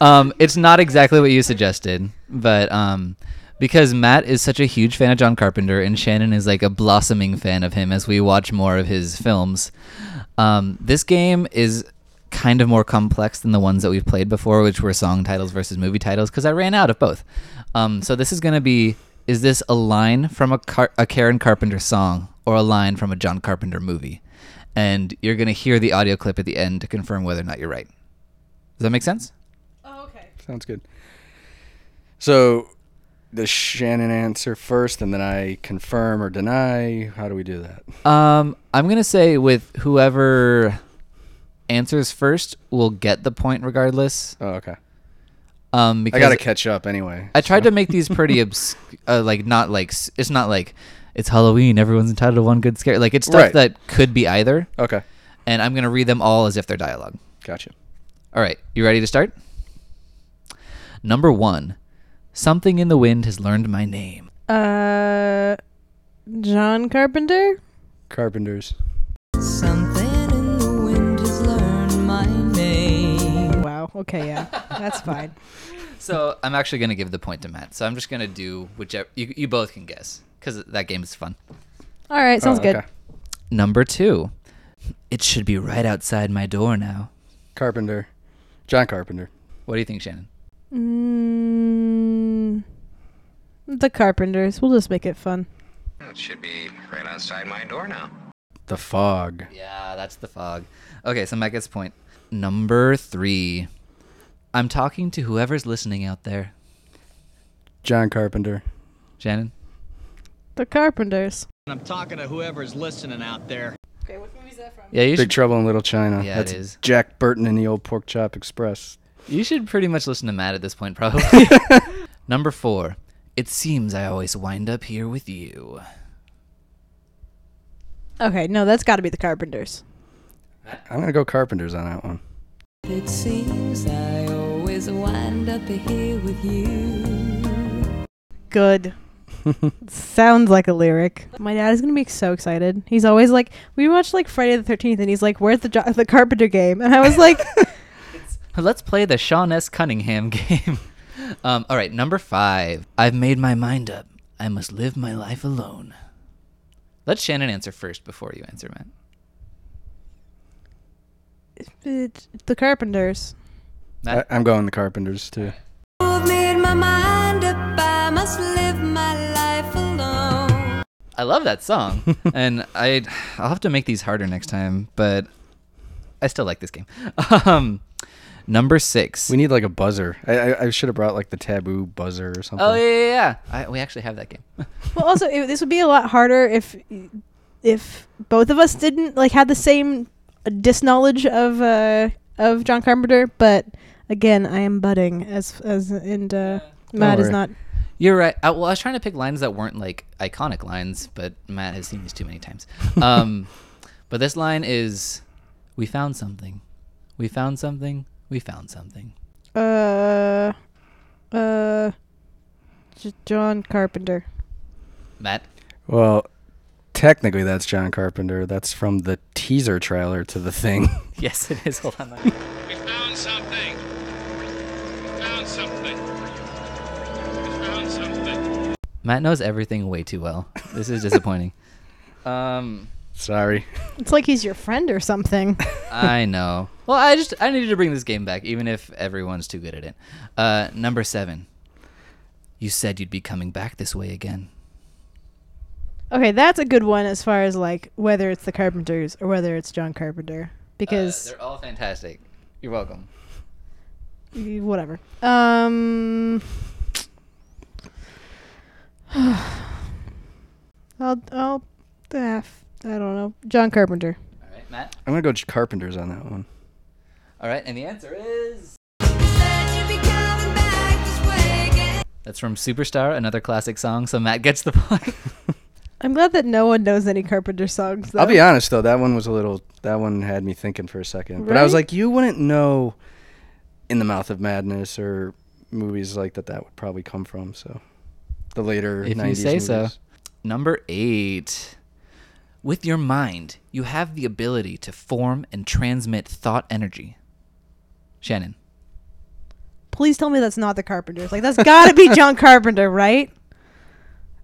Um, it's not exactly what you suggested, but um, because Matt is such a huge fan of John Carpenter and Shannon is like a blossoming fan of him as we watch more of his films, um, this game is kind of more complex than the ones that we've played before, which were song titles versus movie titles, because I ran out of both. Um, so this is going to be is this a line from a, Car- a Karen Carpenter song or a line from a John Carpenter movie? And you're going to hear the audio clip at the end to confirm whether or not you're right. Does that make sense? Oh, okay. Sounds good. So, does Shannon answer first, and then I confirm or deny? How do we do that? Um, I'm gonna say with whoever answers first will get the point regardless. Oh, okay. Um, I gotta catch up anyway. I tried to make these pretty obs- uh, like not like it's not like it's Halloween. Everyone's entitled to one good scare. Like it's stuff Right. that could be either, Okay, and I'm gonna read them all as if they're dialogue. gotcha. All right, you ready to start? Number one, something in the wind has learned my name. Uh, John Carpenter. Carpenters. Something in the wind has learned my name. Wow. Okay, yeah, that's fine. So I'm actually gonna give the point to Matt. So I'm just gonna do whichever you, you both can guess because that game is fun. All right, sounds Oh, good. okay. Number two, it should be right outside my door now. Carpenter. John Carpenter. What do you think, Shannon? Mm, the Carpenters. We'll just make it fun. It should be right outside my door now. The Fog. Yeah, that's the fog. Okay, so Matt gets point. Number three, I'm talking to whoever's listening out there. John Carpenter. Shannon? The Carpenters. I'm talking to whoever's listening out there. Okay, what movie is that from? Yeah, you Big should, Trouble in Little China. Yeah, That's is. Jack Burton and the Old Pork Chop Express. you should pretty much listen to Matt at this point, probably. Number four, it seems I always wind up here with you. Okay, no, that's got to be the Carpenters. I'm gonna go Carpenters on that one. It seems I always wind up here with you. Good. Sounds like a lyric. My dad is gonna be so excited. He's always like, we watched like Friday the Thirteenth, and he's like, "Where's the jo- the Carpenter game?" And I was like, Let's play the Sean S. Cunningham game. Um, all right, number five. I've made my mind up. I must live my life alone. Let Shannon answer first before you answer, Matt. It's the Carpenters. I, I'm going the Carpenters too. I've made my mind up. I must live my life alone. I love that song, and I I'll have to make these harder next time, but I still like this game. Um, number six. We need like a buzzer. I, I, I should have brought like the taboo buzzer or something. oh yeah, yeah, yeah. I, we actually have that game. Well, also it, this would be a lot harder if if both of us didn't like had the same disknowledge of uh of John Carpenter. But again, I am budding as as and uh, Matt is not. You're right. I, well, I was trying to pick lines that weren't like iconic lines, but Matt has seen these too many times. Um, but this line is, "We found something. We found something. We found something." Uh, uh, J- John Carpenter. Matt. Well, technically that's John Carpenter. That's from the teaser trailer to the thing. Yes, it is. Hold on. We found something. We found something. We found something. Matt knows everything way too well. This is disappointing. um, Sorry. It's like he's your friend or something. I know. Well, I just I needed to bring this game back, even if everyone's too good at it. Uh, number seven. You said you'd be coming back this way again. okay, that's a good one as far as like whether it's the Carpenters or whether it's John Carpenter because Uh, they're all fantastic. You're welcome. whatever. Um, I'll I'll uh, I don't know. John Carpenter. All right, Matt. I'm gonna go J- Carpenters on that one. All right, and the answer is Said you'd be coming back this way again. that's from Superstar, another classic song. So Matt gets the point. I'm glad that no one knows any Carpenter songs. Though. I'll be honest though, that one was a little. That one had me thinking for a second. But I was like, you wouldn't know, in the Mouth of Madness or movies like that. That would probably come from. So, the later if 90s you say so. Number eight. With your mind, you have the ability to form and transmit thought energy. Shannon. Please tell me that's not the Carpenters. Like that's got to be John Carpenter, right?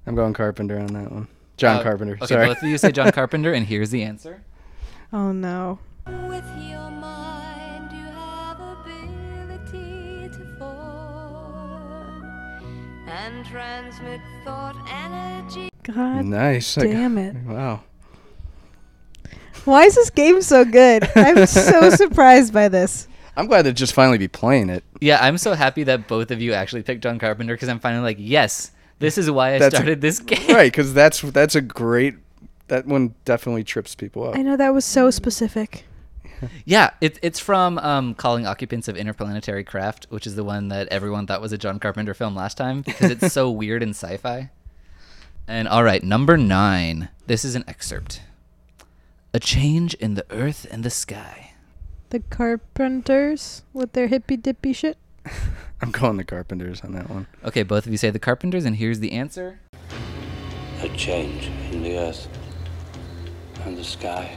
I'm going Carpenter on that one. John Uh, Carpenter. Okay, Sorry. both of you say John Carpenter, and here's the answer. Oh no. With your mind, you have ability to form and transmit thought energy. God nice. I got- damn it. Wow. Why is this game so good? I'm so surprised by this. I'm glad to just finally be playing it. Yeah, I'm so happy that both of you actually picked John Carpenter because I'm finally like, yes, this is why I That's a- started this game. right, because that's that's a great. That one definitely trips people up. I know that was so specific. Yeah, it, it's from um, Calling Occupants of Interplanetary Craft, which is the one that everyone thought was a John Carpenter film last time because it's so weird and sci fi. And all right, number nine. This is an excerpt. A change in the earth and the sky. The Carpenters with their hippy dippy shit. I'm calling the Carpenters on that one. Okay, both of you say the Carpenters, and here's the answer. A change in the earth and the sky.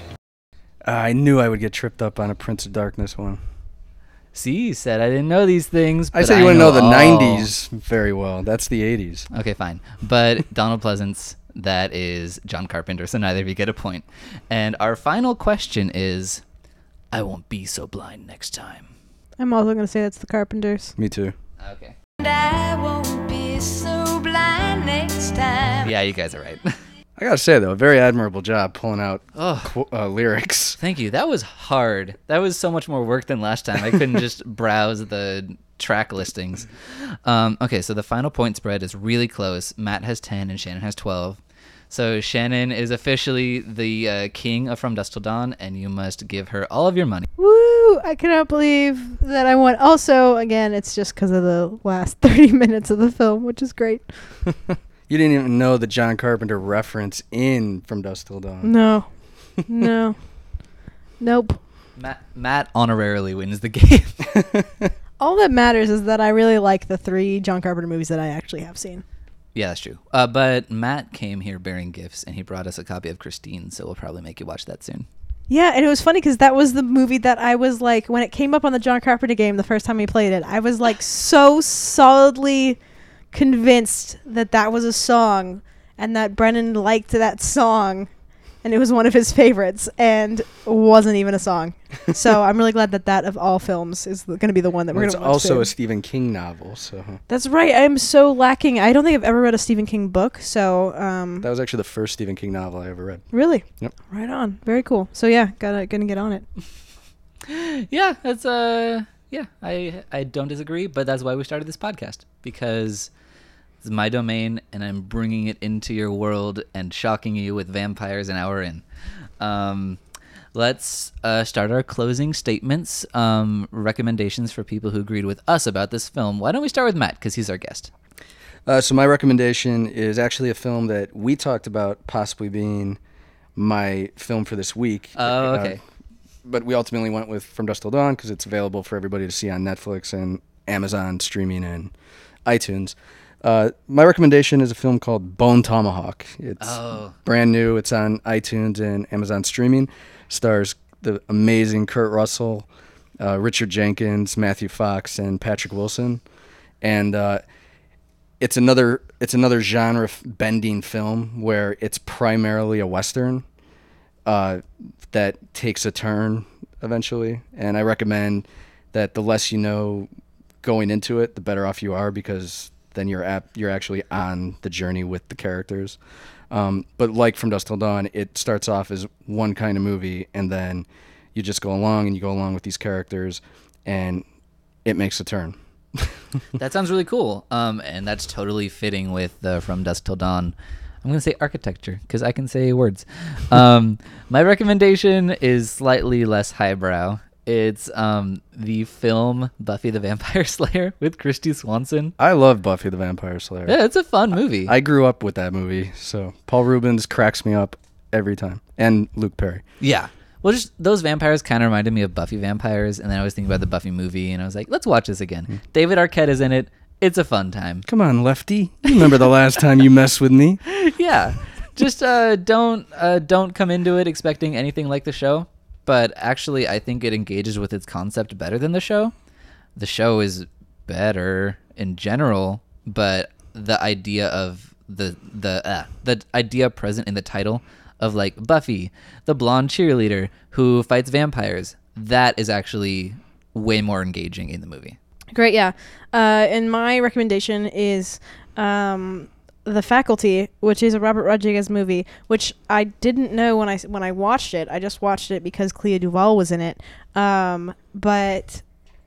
Uh, I knew I would get tripped up on a Prince of Darkness one. See, you said I didn't know these things. I said you want to know the all. '90s very well. That's the '80s. Okay, fine. But Donald Pleasence, that is John Carpenter, so neither of you get a point. And our final question is I won't be so blind next time. I'm also gonna say that's the Carpenters. Me too. Okay. And I won't be so blind next time. Yeah, you guys are right. I gotta say though, a very admirable job pulling out Oh. qu- uh, lyrics. Thank you. That was hard. That was so much more work than last time. I couldn't just browse the track listings. Um, okay, so the final point spread is really close. Matt has 10 and Shannon has 12. So Shannon is officially the uh, king of From Dusk Till Dawn, and you must give her all of your money. Woo! I cannot believe that I won. Also, again, it's just because of the last 30 minutes of the film, which is great. You didn't even know the John Carpenter reference in From Dusk Till Dawn. No, no, nope. Matt, Matt honorarily wins the game. All that matters is that I really like the three John Carpenter movies that I actually have seen. Yeah, that's true. Uh, but Matt came here bearing gifts, and he brought us a copy of Christine, so we'll probably make you watch that soon. Yeah, and it was funny because that was the movie that I was like when it came up on the John Carpenter game the first time we played it. I was like so solidly convinced that that was a song and that Brennan liked that song and it was one of his favorites and wasn't even a song. so I'm really glad that that of all films is going to be the one that we're it's going to watch. also soon. a Stephen King novel, so That's right. I'm so lacking. I don't think I've ever read a Stephen King book. So um, that was actually the first Stephen King novel I ever read. really, Yep. right on. Very cool. So yeah, gotta gonna get on it. yeah, that's uh yeah, I I don't disagree, but that's why we started this podcast because it's my domain and I'm bringing it into your world and shocking you with vampires an hour in. Um let's uh, start our closing statements, um, recommendations for people who agreed with us about this film. Why don't we start with Matt because he's our guest. Uh, so my recommendation is actually a film that we talked about possibly being my film for this week. Oh, Uh, okay. but we ultimately went with From Dusk Till Dawn because it's available for everybody to see on Netflix and Amazon streaming and iTunes. Uh, my recommendation is a film called Bone Tomahawk. It's Oh. brand new. It's on iTunes and Amazon streaming. Stars the amazing Kurt Russell, uh, Richard Jenkins, Matthew Fox, and Patrick Wilson. And uh, it's another it's another genre bending film where it's primarily a western uh, that takes a turn eventually. And I recommend that the less you know going into it, the better off you are because then you're ap- you're actually on the journey with the characters. Um, but like from Dusk Till Dawn, it starts off as one kind of movie, and then you just go along and you go along with these characters, and it makes a turn. that sounds really cool. Um, and that's totally fitting with the From Dusk Till Dawn. I'm gonna say architecture because I can say words. Um, my recommendation is slightly less highbrow. It's um, the film Buffy the Vampire Slayer with Kristy Swanson. I love Buffy the Vampire Slayer. Yeah, it's a fun movie. I grew up with that movie, so Paul Reubens cracks me up every time, and Luke Perry. Yeah. Well, just those vampires kind of reminded me of Buffy vampires, and then I was thinking about the Buffy movie, and I was like, let's watch this again. Hmm. David Arquette is in it. It's a fun time. Come on, Lefty. You remember the last time you messed with me? yeah. Just uh, don't uh, don't come into it expecting anything like the show. But actually, I think it engages with its concept better than the show. The show is better in general, but the idea of the the uh, the idea present in the title of like Buffy, the blonde cheerleader who fights vampires, that is actually way more engaging in the movie. Great, yeah. Uh, and my recommendation is um, The Faculty, which is a Robert Rodriguez movie, which I didn't know when I when I watched it. I just watched it because Clea Duvall was in it. Um, but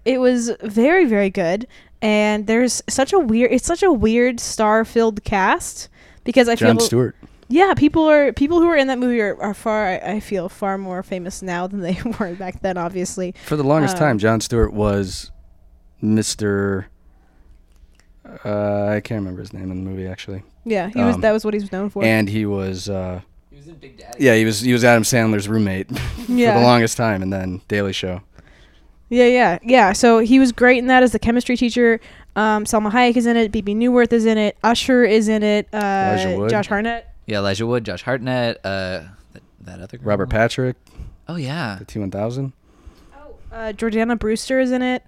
it was very very good, and there's such a weird. It's such a weird star-filled cast because I Jon feel Stewart. yeah, people are people who are in that movie are, are far. I feel far more famous now than they were back then. Obviously, For the longest Um, time, Jon Stewart was Mr. Uh, I can't remember his name in the movie actually. Yeah, he was. Um, That was what he was known for. And he was. Uh, He was in Big Daddy. yeah, he was. He was Adam Sandler's roommate for Yeah. the longest time, and then Daily Show. Yeah, yeah, yeah. So he was great in that as the chemistry teacher. Um, Salma Hayek is in it. Bebe Neuwirth is in it. Usher is in it. Elijah Uh, Wood. Josh Hartnett. Yeah, Elijah Wood, Josh Hartnett, uh, that, that other girl. Robert Patrick, Oh yeah. the T one thousand. Uh, Jordana Brewster is in it.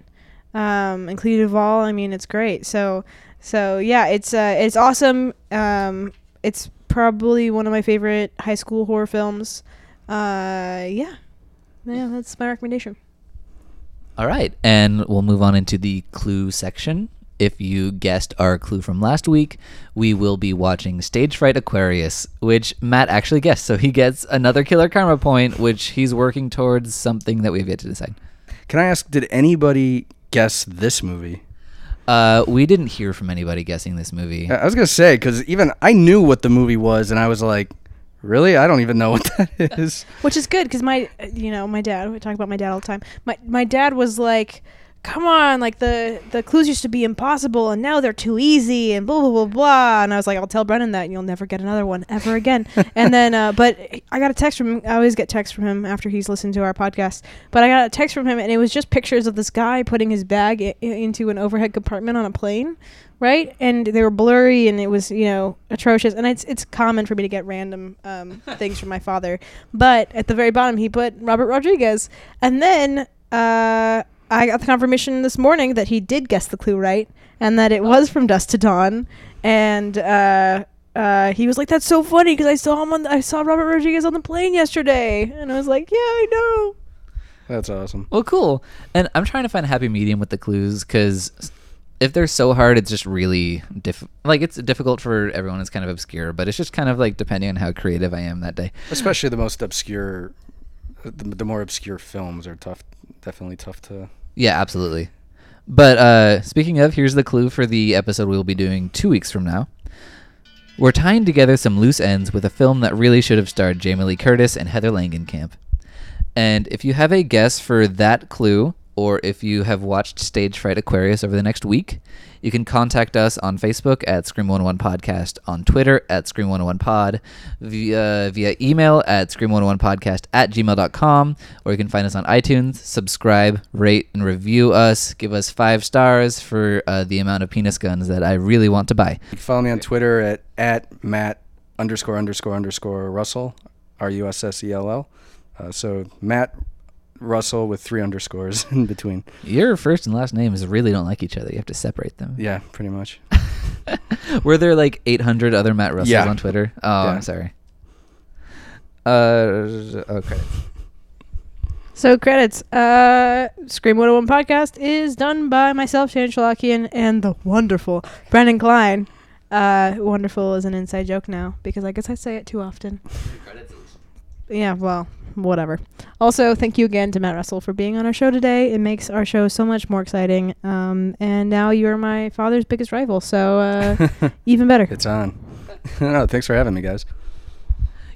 Um, and Clea Duvall. I mean, it's great. So, so yeah, it's uh, it's awesome. Um, it's probably one of my favorite high school horror films. Uh, yeah, yeah, that's my recommendation. All right, and we'll move on into the clue section. If you guessed our clue from last week, we will be watching Stage Fright Aquarius, which Matt actually guessed. So he gets another killer karma point, which he's working towards something that we have yet to decide. Can I ask? Did anybody guess this movie? Uh, we didn't hear from anybody guessing this movie. I I was gonna say because even I knew what the movie was, and I was like, "Really? I don't even know what that is." Which is good because my, uh, you know, my dad. We talk about my dad all the time. My my dad was like come on, like the the clues used to be impossible and now they're too easy and blah blah blah blah. And I was like, I'll tell Brennan that and you'll never get another one ever again. and then, uh, but I got a text from him. I always get texts from him after he's listened to our podcast. But I got a text from him and it was just pictures of this guy putting his bag I- into an overhead compartment on a plane. Right, and they were blurry, and it was you know atrocious. And it's it's common for me to get random um, things from my father, but at the very bottom he put Robert Rodriguez, and then uh, I got the confirmation this morning that he did guess the clue right, and that it was from Dust to Dawn, and uh, uh, he was like, "That's so funny because I saw him on I saw Robert Rodriguez on the plane yesterday," and I was like, "Yeah, I know." That's awesome. Well, cool. And I'm trying to find a happy medium with the clues because if they're so hard, it's just really diff. Like it's difficult for everyone. It's kind of obscure, but it's just kind of like depending on how creative I am that day. Especially the most obscure, the, the more obscure films are tough. Definitely tough to. Yeah, absolutely. But uh, speaking of, here's the clue for the episode we'll be doing two weeks from now. We're tying together some loose ends with a film that really should have starred Jamie Lee Curtis and Heather Langenkamp. And if you have a guess for that clue, or if you have watched Stage Fright Aquarius over the next week, you can contact us on Facebook at Scream 101 Podcast, on Twitter at Scream 101 Pod, via, via email at Scream 101 Podcast at gmail.com, or you can find us on iTunes, subscribe, rate, and review us. Give us five stars for uh, the amount of penis guns that I really want to buy. You can follow me on Twitter at at Matt underscore underscore underscore Russell, R U S S E L L. Uh, so Matt Russell with three underscores in between. Your first and last names really don't like each other. You have to separate them. Yeah, pretty much. Were there like 800 other Matt Russells Yeah. on Twitter? Oh, Yeah. I'm sorry. Uh, okay. So credits. Uh, Scream 101 podcast is done by myself, Shannon Shalakian, and the wonderful Brendan Klein. Uh, wonderful is an inside joke now because I guess I say it too often. Yeah, well, whatever. Also, thank you again to Matt Russell for being on our show today. It makes our show so much more exciting. Um, and now you're my father's biggest rival, so uh, even better. It's on. no, thanks for having me, guys.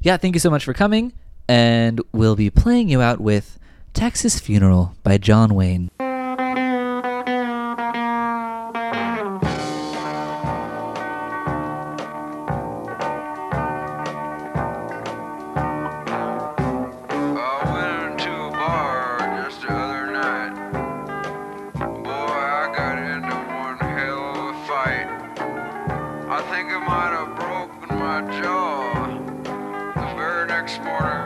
Yeah, thank you so much for coming. And we'll be playing you out with Texas Funeral by Jon Wayne. Very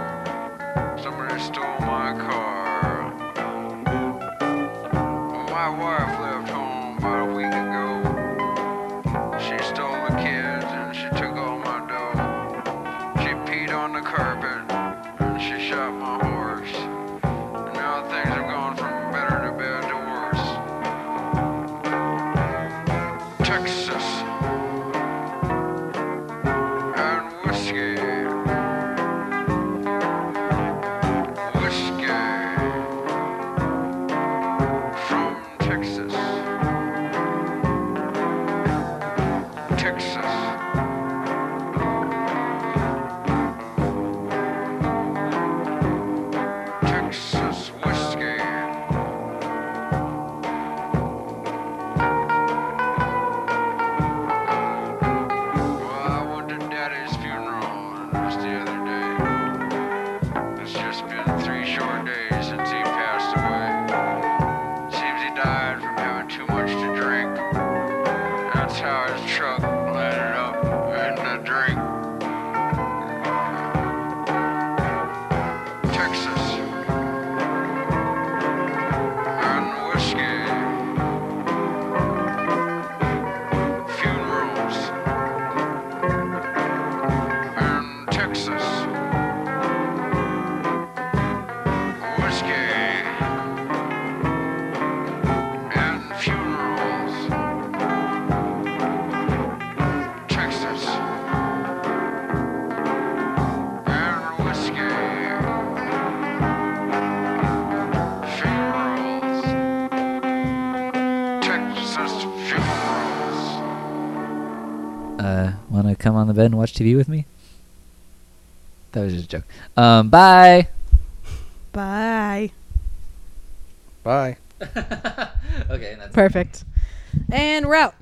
the bed and watch TV with me? That was just a joke. Um, bye. Bye. Bye. okay, that's Perfect. And we're out.